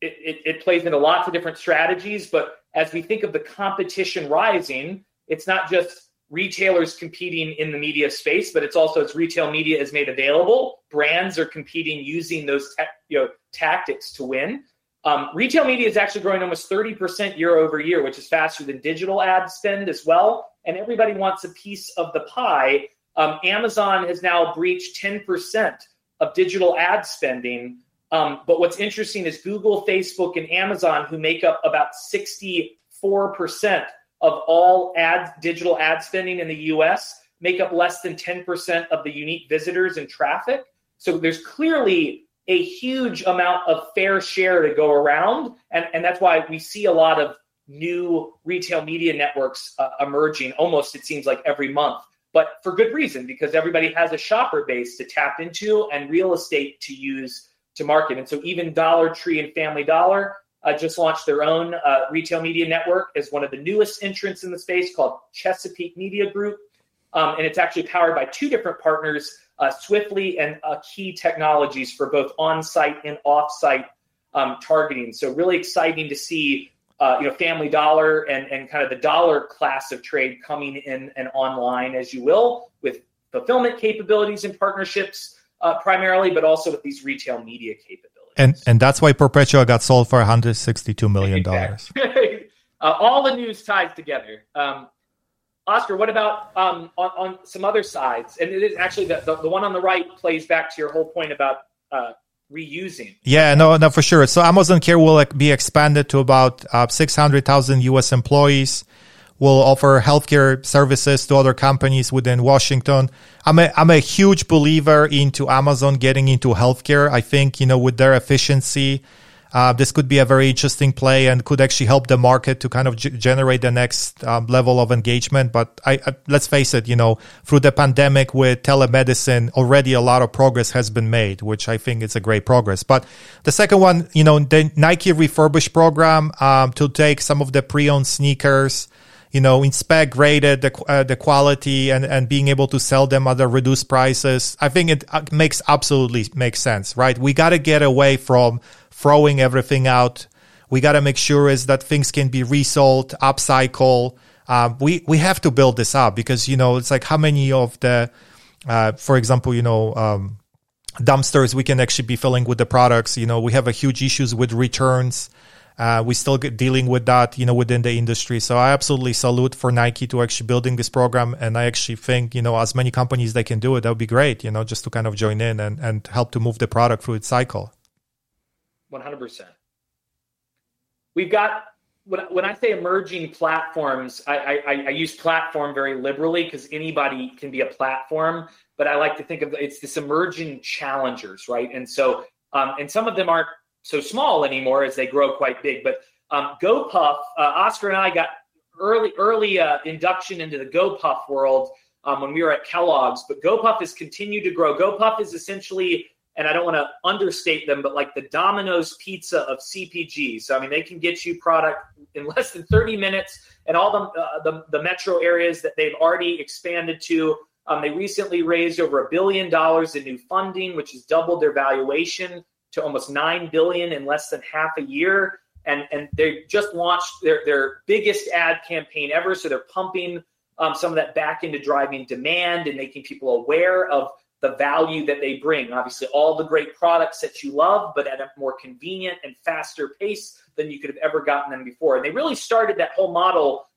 it, it, it plays into lots of different strategies. But as we think of the competition rising, it's not just retailers competing in the media space, but it's also as retail media is made available, brands are competing using those te- you know tactics to win. Um, retail media is actually growing almost 30% year over year, which is faster than digital ad spend as well. And everybody wants a piece of the pie. Um, Amazon has now breached 10% of digital ad spending. Um, but what's interesting is Google, Facebook, and Amazon, who make up about 64% of all ad digital ad spending in the US, make up less than 10% of the unique visitors and traffic. So there's clearly a huge amount of fair share to go around. And, and that's why we see a lot of new retail media networks uh, emerging almost, it seems like, every month. But for good reason, because everybody has a shopper base to tap into and real estate to use to market. And so even Dollar Tree and Family Dollar uh, just launched their own uh, retail media network as one of the newest entrants in the space called Chesapeake Media Group. Um, and it's actually powered by two different partners uh, Swiftly and Key Technologies for both on-site and off-site um, targeting. So really exciting to see, uh, you know, Family Dollar and and kind of the dollar class of trade coming in and online, as you will, with fulfillment capabilities and partnerships uh, primarily, but also with these retail media capabilities. And and that's why Perpetua got sold for 162 million dollars. uh, all the news ties together. Um, Oscar, what about um, on, on, some other sides? And it is actually the, the, the, one on the right plays back to your whole point about uh, reusing. Yeah, no, no, for sure. So Amazon Care will be expanded to about uh, 600,000 US employees. Will offer healthcare services to other companies within Washington. I'm a, I'm a huge believer into Amazon getting into healthcare. I think, you know, with their efficiency, uh, this could be a very interesting play and could actually help the market to kind of g- generate the next um, level of engagement. But I, I, let's face it, you know, through the pandemic with telemedicine, already a lot of progress has been made, which I think is a great progress. But the second one, you know, the Nike refurbished program um, to take some of the pre-owned sneakers you know, inspect, graded the uh, the quality, and and being able to sell them at the reduced prices. I think it uh, makes absolutely makes sense, right? We got to get away from throwing everything out. We got to make sure is that things can be resold, upcycle. Uh, we we have to build this up because you know it's like how many of the, uh, for example, you know. Um, dumpsters we can actually be filling with the products you know we have a huge issues with returns uh, we still get dealing with that, you know, within the industry. So I absolutely salute for Nike to actually building this program, and I actually think, you know, as many companies they can do it, that would be great, you know, just to kind of join in and and help to move the product through its cycle. 100%. We've got, when, when I say emerging platforms, I, I, I use platform very liberally because anybody can be a platform, but I like to think of it's this emerging challengers, right? And so, um, and some of them aren't so small anymore as they grow quite big, but um, GoPuff, uh, Oscar and I got early early uh, induction into the GoPuff world um, when we were at Kellogg's. But GoPuff has continued to grow. GoPuff is essentially and I don't want to understate them, but like the Domino's pizza of CPG. So I mean, they can get you product in less than 30 minutes, and all the uh, the, the, metro areas that they've already expanded to. Um, they recently raised over a billion dollars in new funding, which has doubled their valuation to almost nine billion in less than half a year. And and they just launched their their biggest ad campaign ever. So they're pumping um, some of that back into driving demand and making people aware of the value that they bring. Obviously, all the great products that you love, but at a more convenient and faster pace than you could have ever gotten them before. And they really started that whole model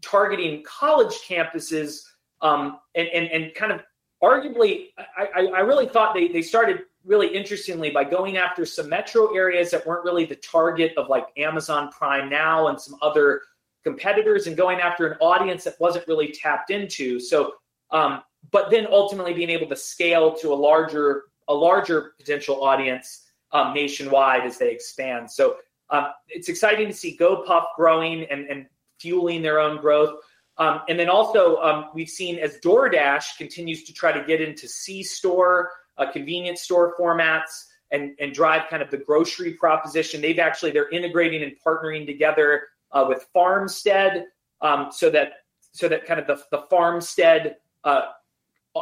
targeting college campuses um, and, and, and kind of arguably, I, I really thought they, they started really interestingly by going after some metro areas that weren't really the target of like Amazon Prime Now and some other competitors and going after an audience that wasn't really tapped into. So um, but then ultimately being able to scale to a larger a larger potential audience um, nationwide as they expand. So um, it's exciting to see GoPuff growing and, and fueling their own growth. Um, and then also um, we've seen as DoorDash continues to try to get into C store, uh, convenience store formats, and and drive kind of the grocery proposition. They've actually they're integrating and partnering together uh, with Farmstead um, so that so that kind of the the Farmstead uh,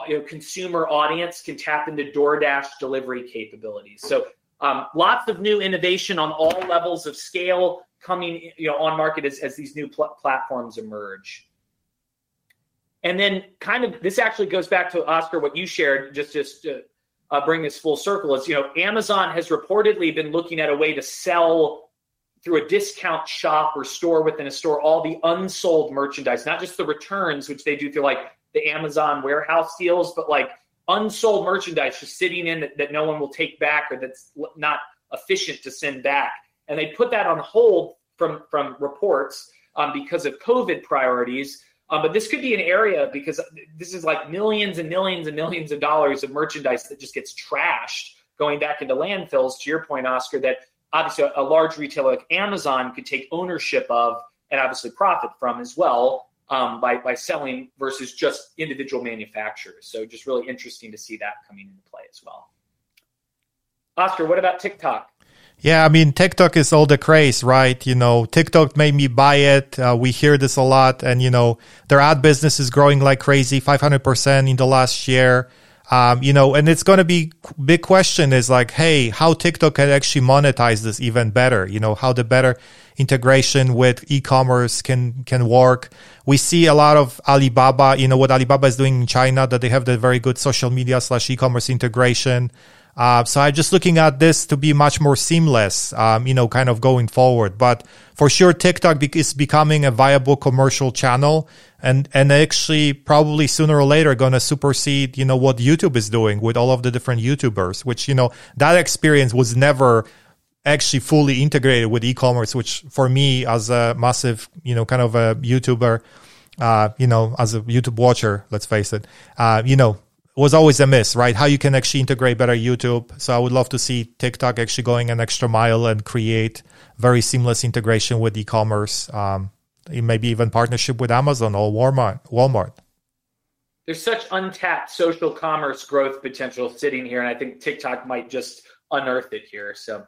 you know, consumer audience can tap into DoorDash delivery capabilities. So um, lots of new innovation on all levels of scale coming you know on market as, as these new pl- platforms emerge. And then kind of this actually goes back to Oscar what you shared just just to uh, bring this full circle is you know Amazon has reportedly been looking at a way to sell through a discount shop or store within a store all the unsold merchandise, not just the returns, which they do through like the Amazon warehouse deals, but like unsold merchandise just sitting in that, that no one will take back or that's not efficient to send back. And they put that on hold from from reports um, because of COVID priorities. Um, but this could be an area because this is like millions and millions and millions of dollars of merchandise that just gets trashed going back into landfills. To your point, Oscar, that obviously a, large retailer like Amazon could take ownership of and obviously profit from as well um, by by selling versus just individual manufacturers. So just really interesting to see that coming into play as well. Oscar, what about TikTok? Yeah, I mean, TikTok is all the craze, right? You know, TikTok made me buy it. Uh, we hear this a lot. And, you know, their ad business is growing like crazy, 500% in the last year. Um, you know, and it's going to be big question is like, hey, how TikTok can actually monetize this even better? You know, how the better integration with e-commerce can can work. We see a lot of Alibaba. You know what Alibaba is doing in China that they have the very good social media slash e-commerce integration. Uh, so I'm just looking at this to be much more seamless, um, you know, kind of going forward. But for sure, TikTok is becoming a viable commercial channel, and and actually probably sooner or later going to supersede, you know, what YouTube is doing with all of the different YouTubers. Which you know that experience was never actually fully integrated with e-commerce, which for me as a massive, you know, kind of a YouTuber, uh, you know, as a YouTube watcher, let's face it, uh, you know, was always a miss, right? How you can actually integrate better YouTube. So I would love to see TikTok actually going an extra mile and create very seamless integration with e-commerce. Um, maybe even partnership with Amazon or Walmart. Walmart. There's such untapped social commerce growth potential sitting here, and I think TikTok might just unearth it here. So,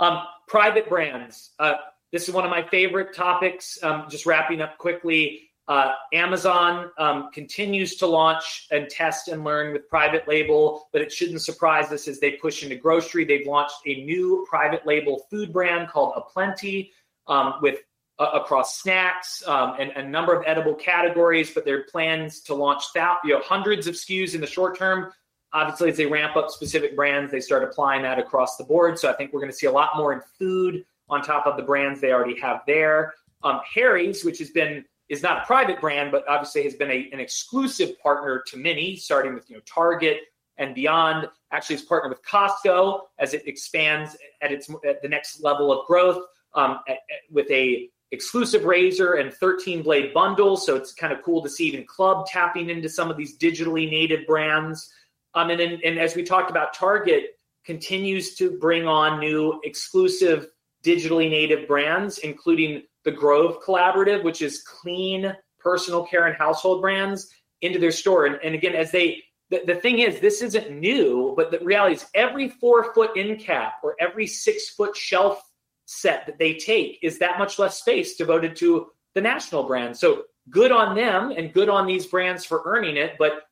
um, private brands. Uh, this is one of my favorite topics. Um, just wrapping up quickly. Uh, Amazon um, continues to launch and test and learn with private label, but it shouldn't surprise us as they push into grocery. They've launched a new private label food brand called Aplenty um, with uh, across snacks um, and, a number of edible categories. But their plans to launch that, you know hundreds of SKUs in the short term. Obviously, as they ramp up specific brands, they start applying that across the board. So I think we're going to see a lot more in food on top of the brands they already have there. Um, Harry's, which has been is not a private brand, but obviously has been a, an exclusive partner to many, starting with you know Target and beyond. Actually, it's partnered with Costco as it expands at its at the next level of growth um, at, at, with a exclusive razor and 13 blade bundle. So it's kind of cool to see even Club tapping into some of these digitally native brands. Um, and, then, and as we talked about, Target continues to bring on new exclusive digitally native brands, including the Grove Collaborative, which is clean personal care and household brands, into their store. And, and again, as they, the, the thing is, this isn't new, but the reality is every four foot end cap or every six foot shelf set that they take is that much less space devoted to the national brand. So good on them and good on these brands for earning it. But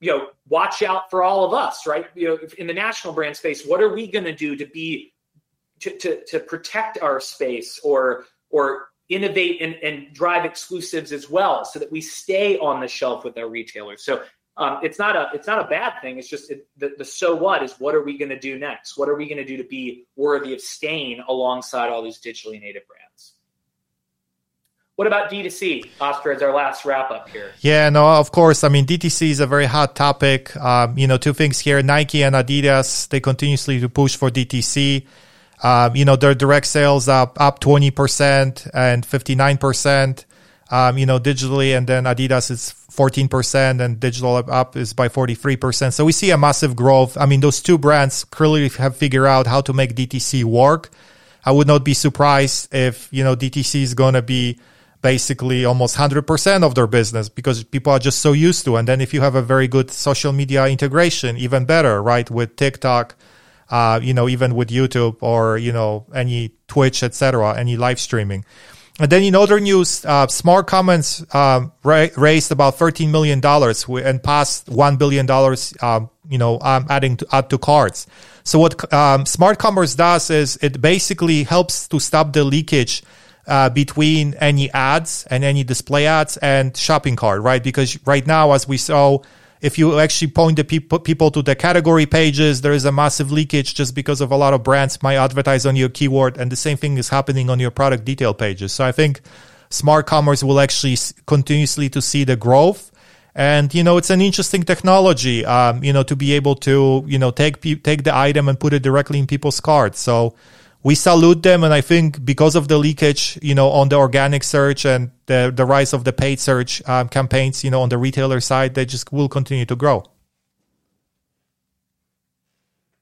you know, watch out for all of us, right? You know, in the national brand space, what are we going to do to be to, to, to protect our space or or innovate and, and drive exclusives as well so that we stay on the shelf with our retailers. So um, it's not a it's not a bad thing. It's just it, the, the so what is what are we going to do next? What are we going to do to be worthy of staying alongside all these digitally native brands? What about D2C, Oscar, as our last wrap up here? Yeah, no, of course. I mean, DTC is a very hot topic. Um, you know, two things here Nike and Adidas, they continuously to push for DTC. Um, you know, their direct sales up up 20% and 59%. Um, you know, digitally, and then Adidas is 14%, and digital up is by 43%. So we see a massive growth. I mean, those two brands clearly have figured out how to make DTC work. I would not be surprised if, you know, DTC is going to be basically almost 100% of their business because people are just so used to. And then if you have a very good social media integration, even better, right? With TikTok, uh, you know, even with YouTube or, you know, any Twitch, etc., any live streaming. And then in other news, uh, Smart Commerce um, ra- raised about $13 million and passed $1 billion, um, you know, um, adding to, add to carts. So what um, Smart Commerce does is it basically helps to stop the leakage uh, between any ads and any display ads and shopping cart, right? Because right now, as we saw, if you actually point the people people to the category pages, there is a massive leakage just because of a lot of brands might advertise on your keyword, and the same thing is happening on your product detail pages. So I think smart commerce will actually continuously to see the growth. And you know, it's an interesting technology. Um, you know, to be able to you know take take the item and put it directly in people's carts. So we salute them. And I think because of the leakage, you know, on the organic search and the, the rise of the paid search um, campaigns, you know, on the retailer side, they just will continue to grow.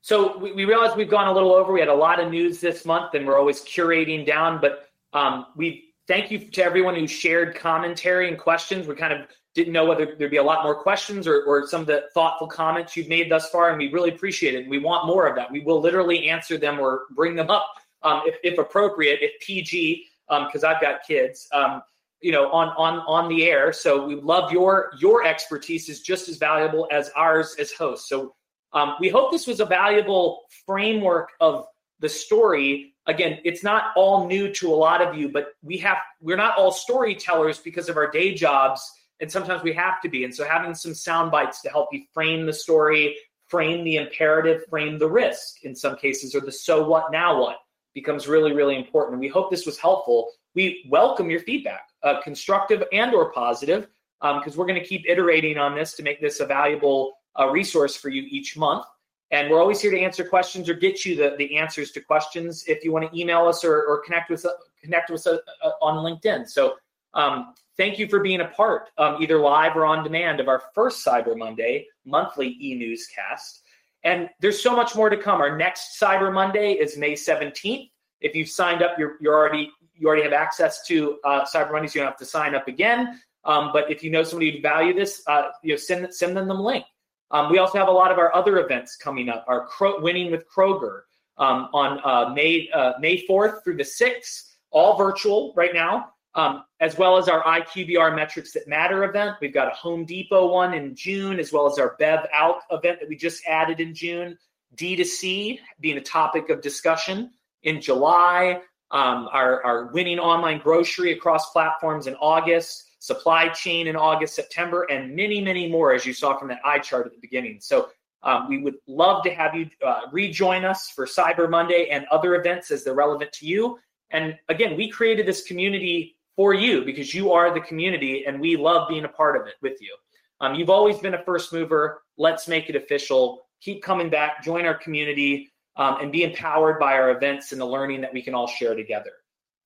So we, we realize we've gone a little over. We had a lot of news this month, and we're always curating down. But um, we thank you to everyone who shared commentary and questions. We kind of didn't know whether there'd be a lot more questions or, or some of the thoughtful comments you've made thus far, and we really appreciate it. And we want more of that. We will literally answer them or bring them up um, if, if, appropriate, if PG, because um, I've got kids. Um, you know, on on on the air. So we love your your expertise is just as valuable as ours as hosts. So um, we hope this was a valuable framework of the story. Again, it's not all new to a lot of you, but we have we're not all storytellers because of our day jobs and sometimes we have to be. And so having some sound bites to help you frame the story, frame the imperative, frame the risk in some cases, or the so what now what becomes really really important. We hope this was helpful. We welcome your feedback, uh, constructive and or positive, because um, we're going to keep iterating on this to make this a valuable uh, resource for you each month. And we're always here to answer questions or get you the, the answers to questions if you want to email us or, or connect with connect with us uh, on LinkedIn. So um, thank you for being a part, um, either live or on demand, of our first Cyber Monday monthly e newscast. And there's so much more to come. Our next Cyber Monday is May 17th. If you've signed up, you're, you're already you already have access to uh, Cyber Mondays. You don't have to sign up again. Um, but if you know somebody who'd value this, uh, you know, send send them the link. Um, we also have a lot of our other events coming up. Our winning with Kroger um, on uh, May uh, May 4th through the 6th, all virtual right now um, as well as our IQBR Metrics That Matter event. We've got a Home Depot one in June, as well as our Bev Alc event that we just added in June. D2C being a topic of discussion in July. Um, our, our winning online grocery across platforms in August, supply chain in August, September, and many, many more, as you saw from that eye chart at the beginning. So um, we would love to have you uh, rejoin us for Cyber Monday and other events as they're relevant to you. And again, we created this community for you because you are the community and we love being a part of it with you. Um, you've always been a first mover. Let's make it official. Keep coming back, join our community, um, and be empowered by our events and the learning that we can all share together.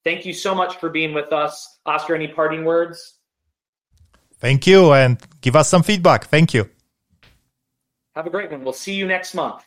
Thank you so much for being with us. Oscar, any parting words? Thank you, and give us some feedback. Thank you. Have a great one. We'll see you next month.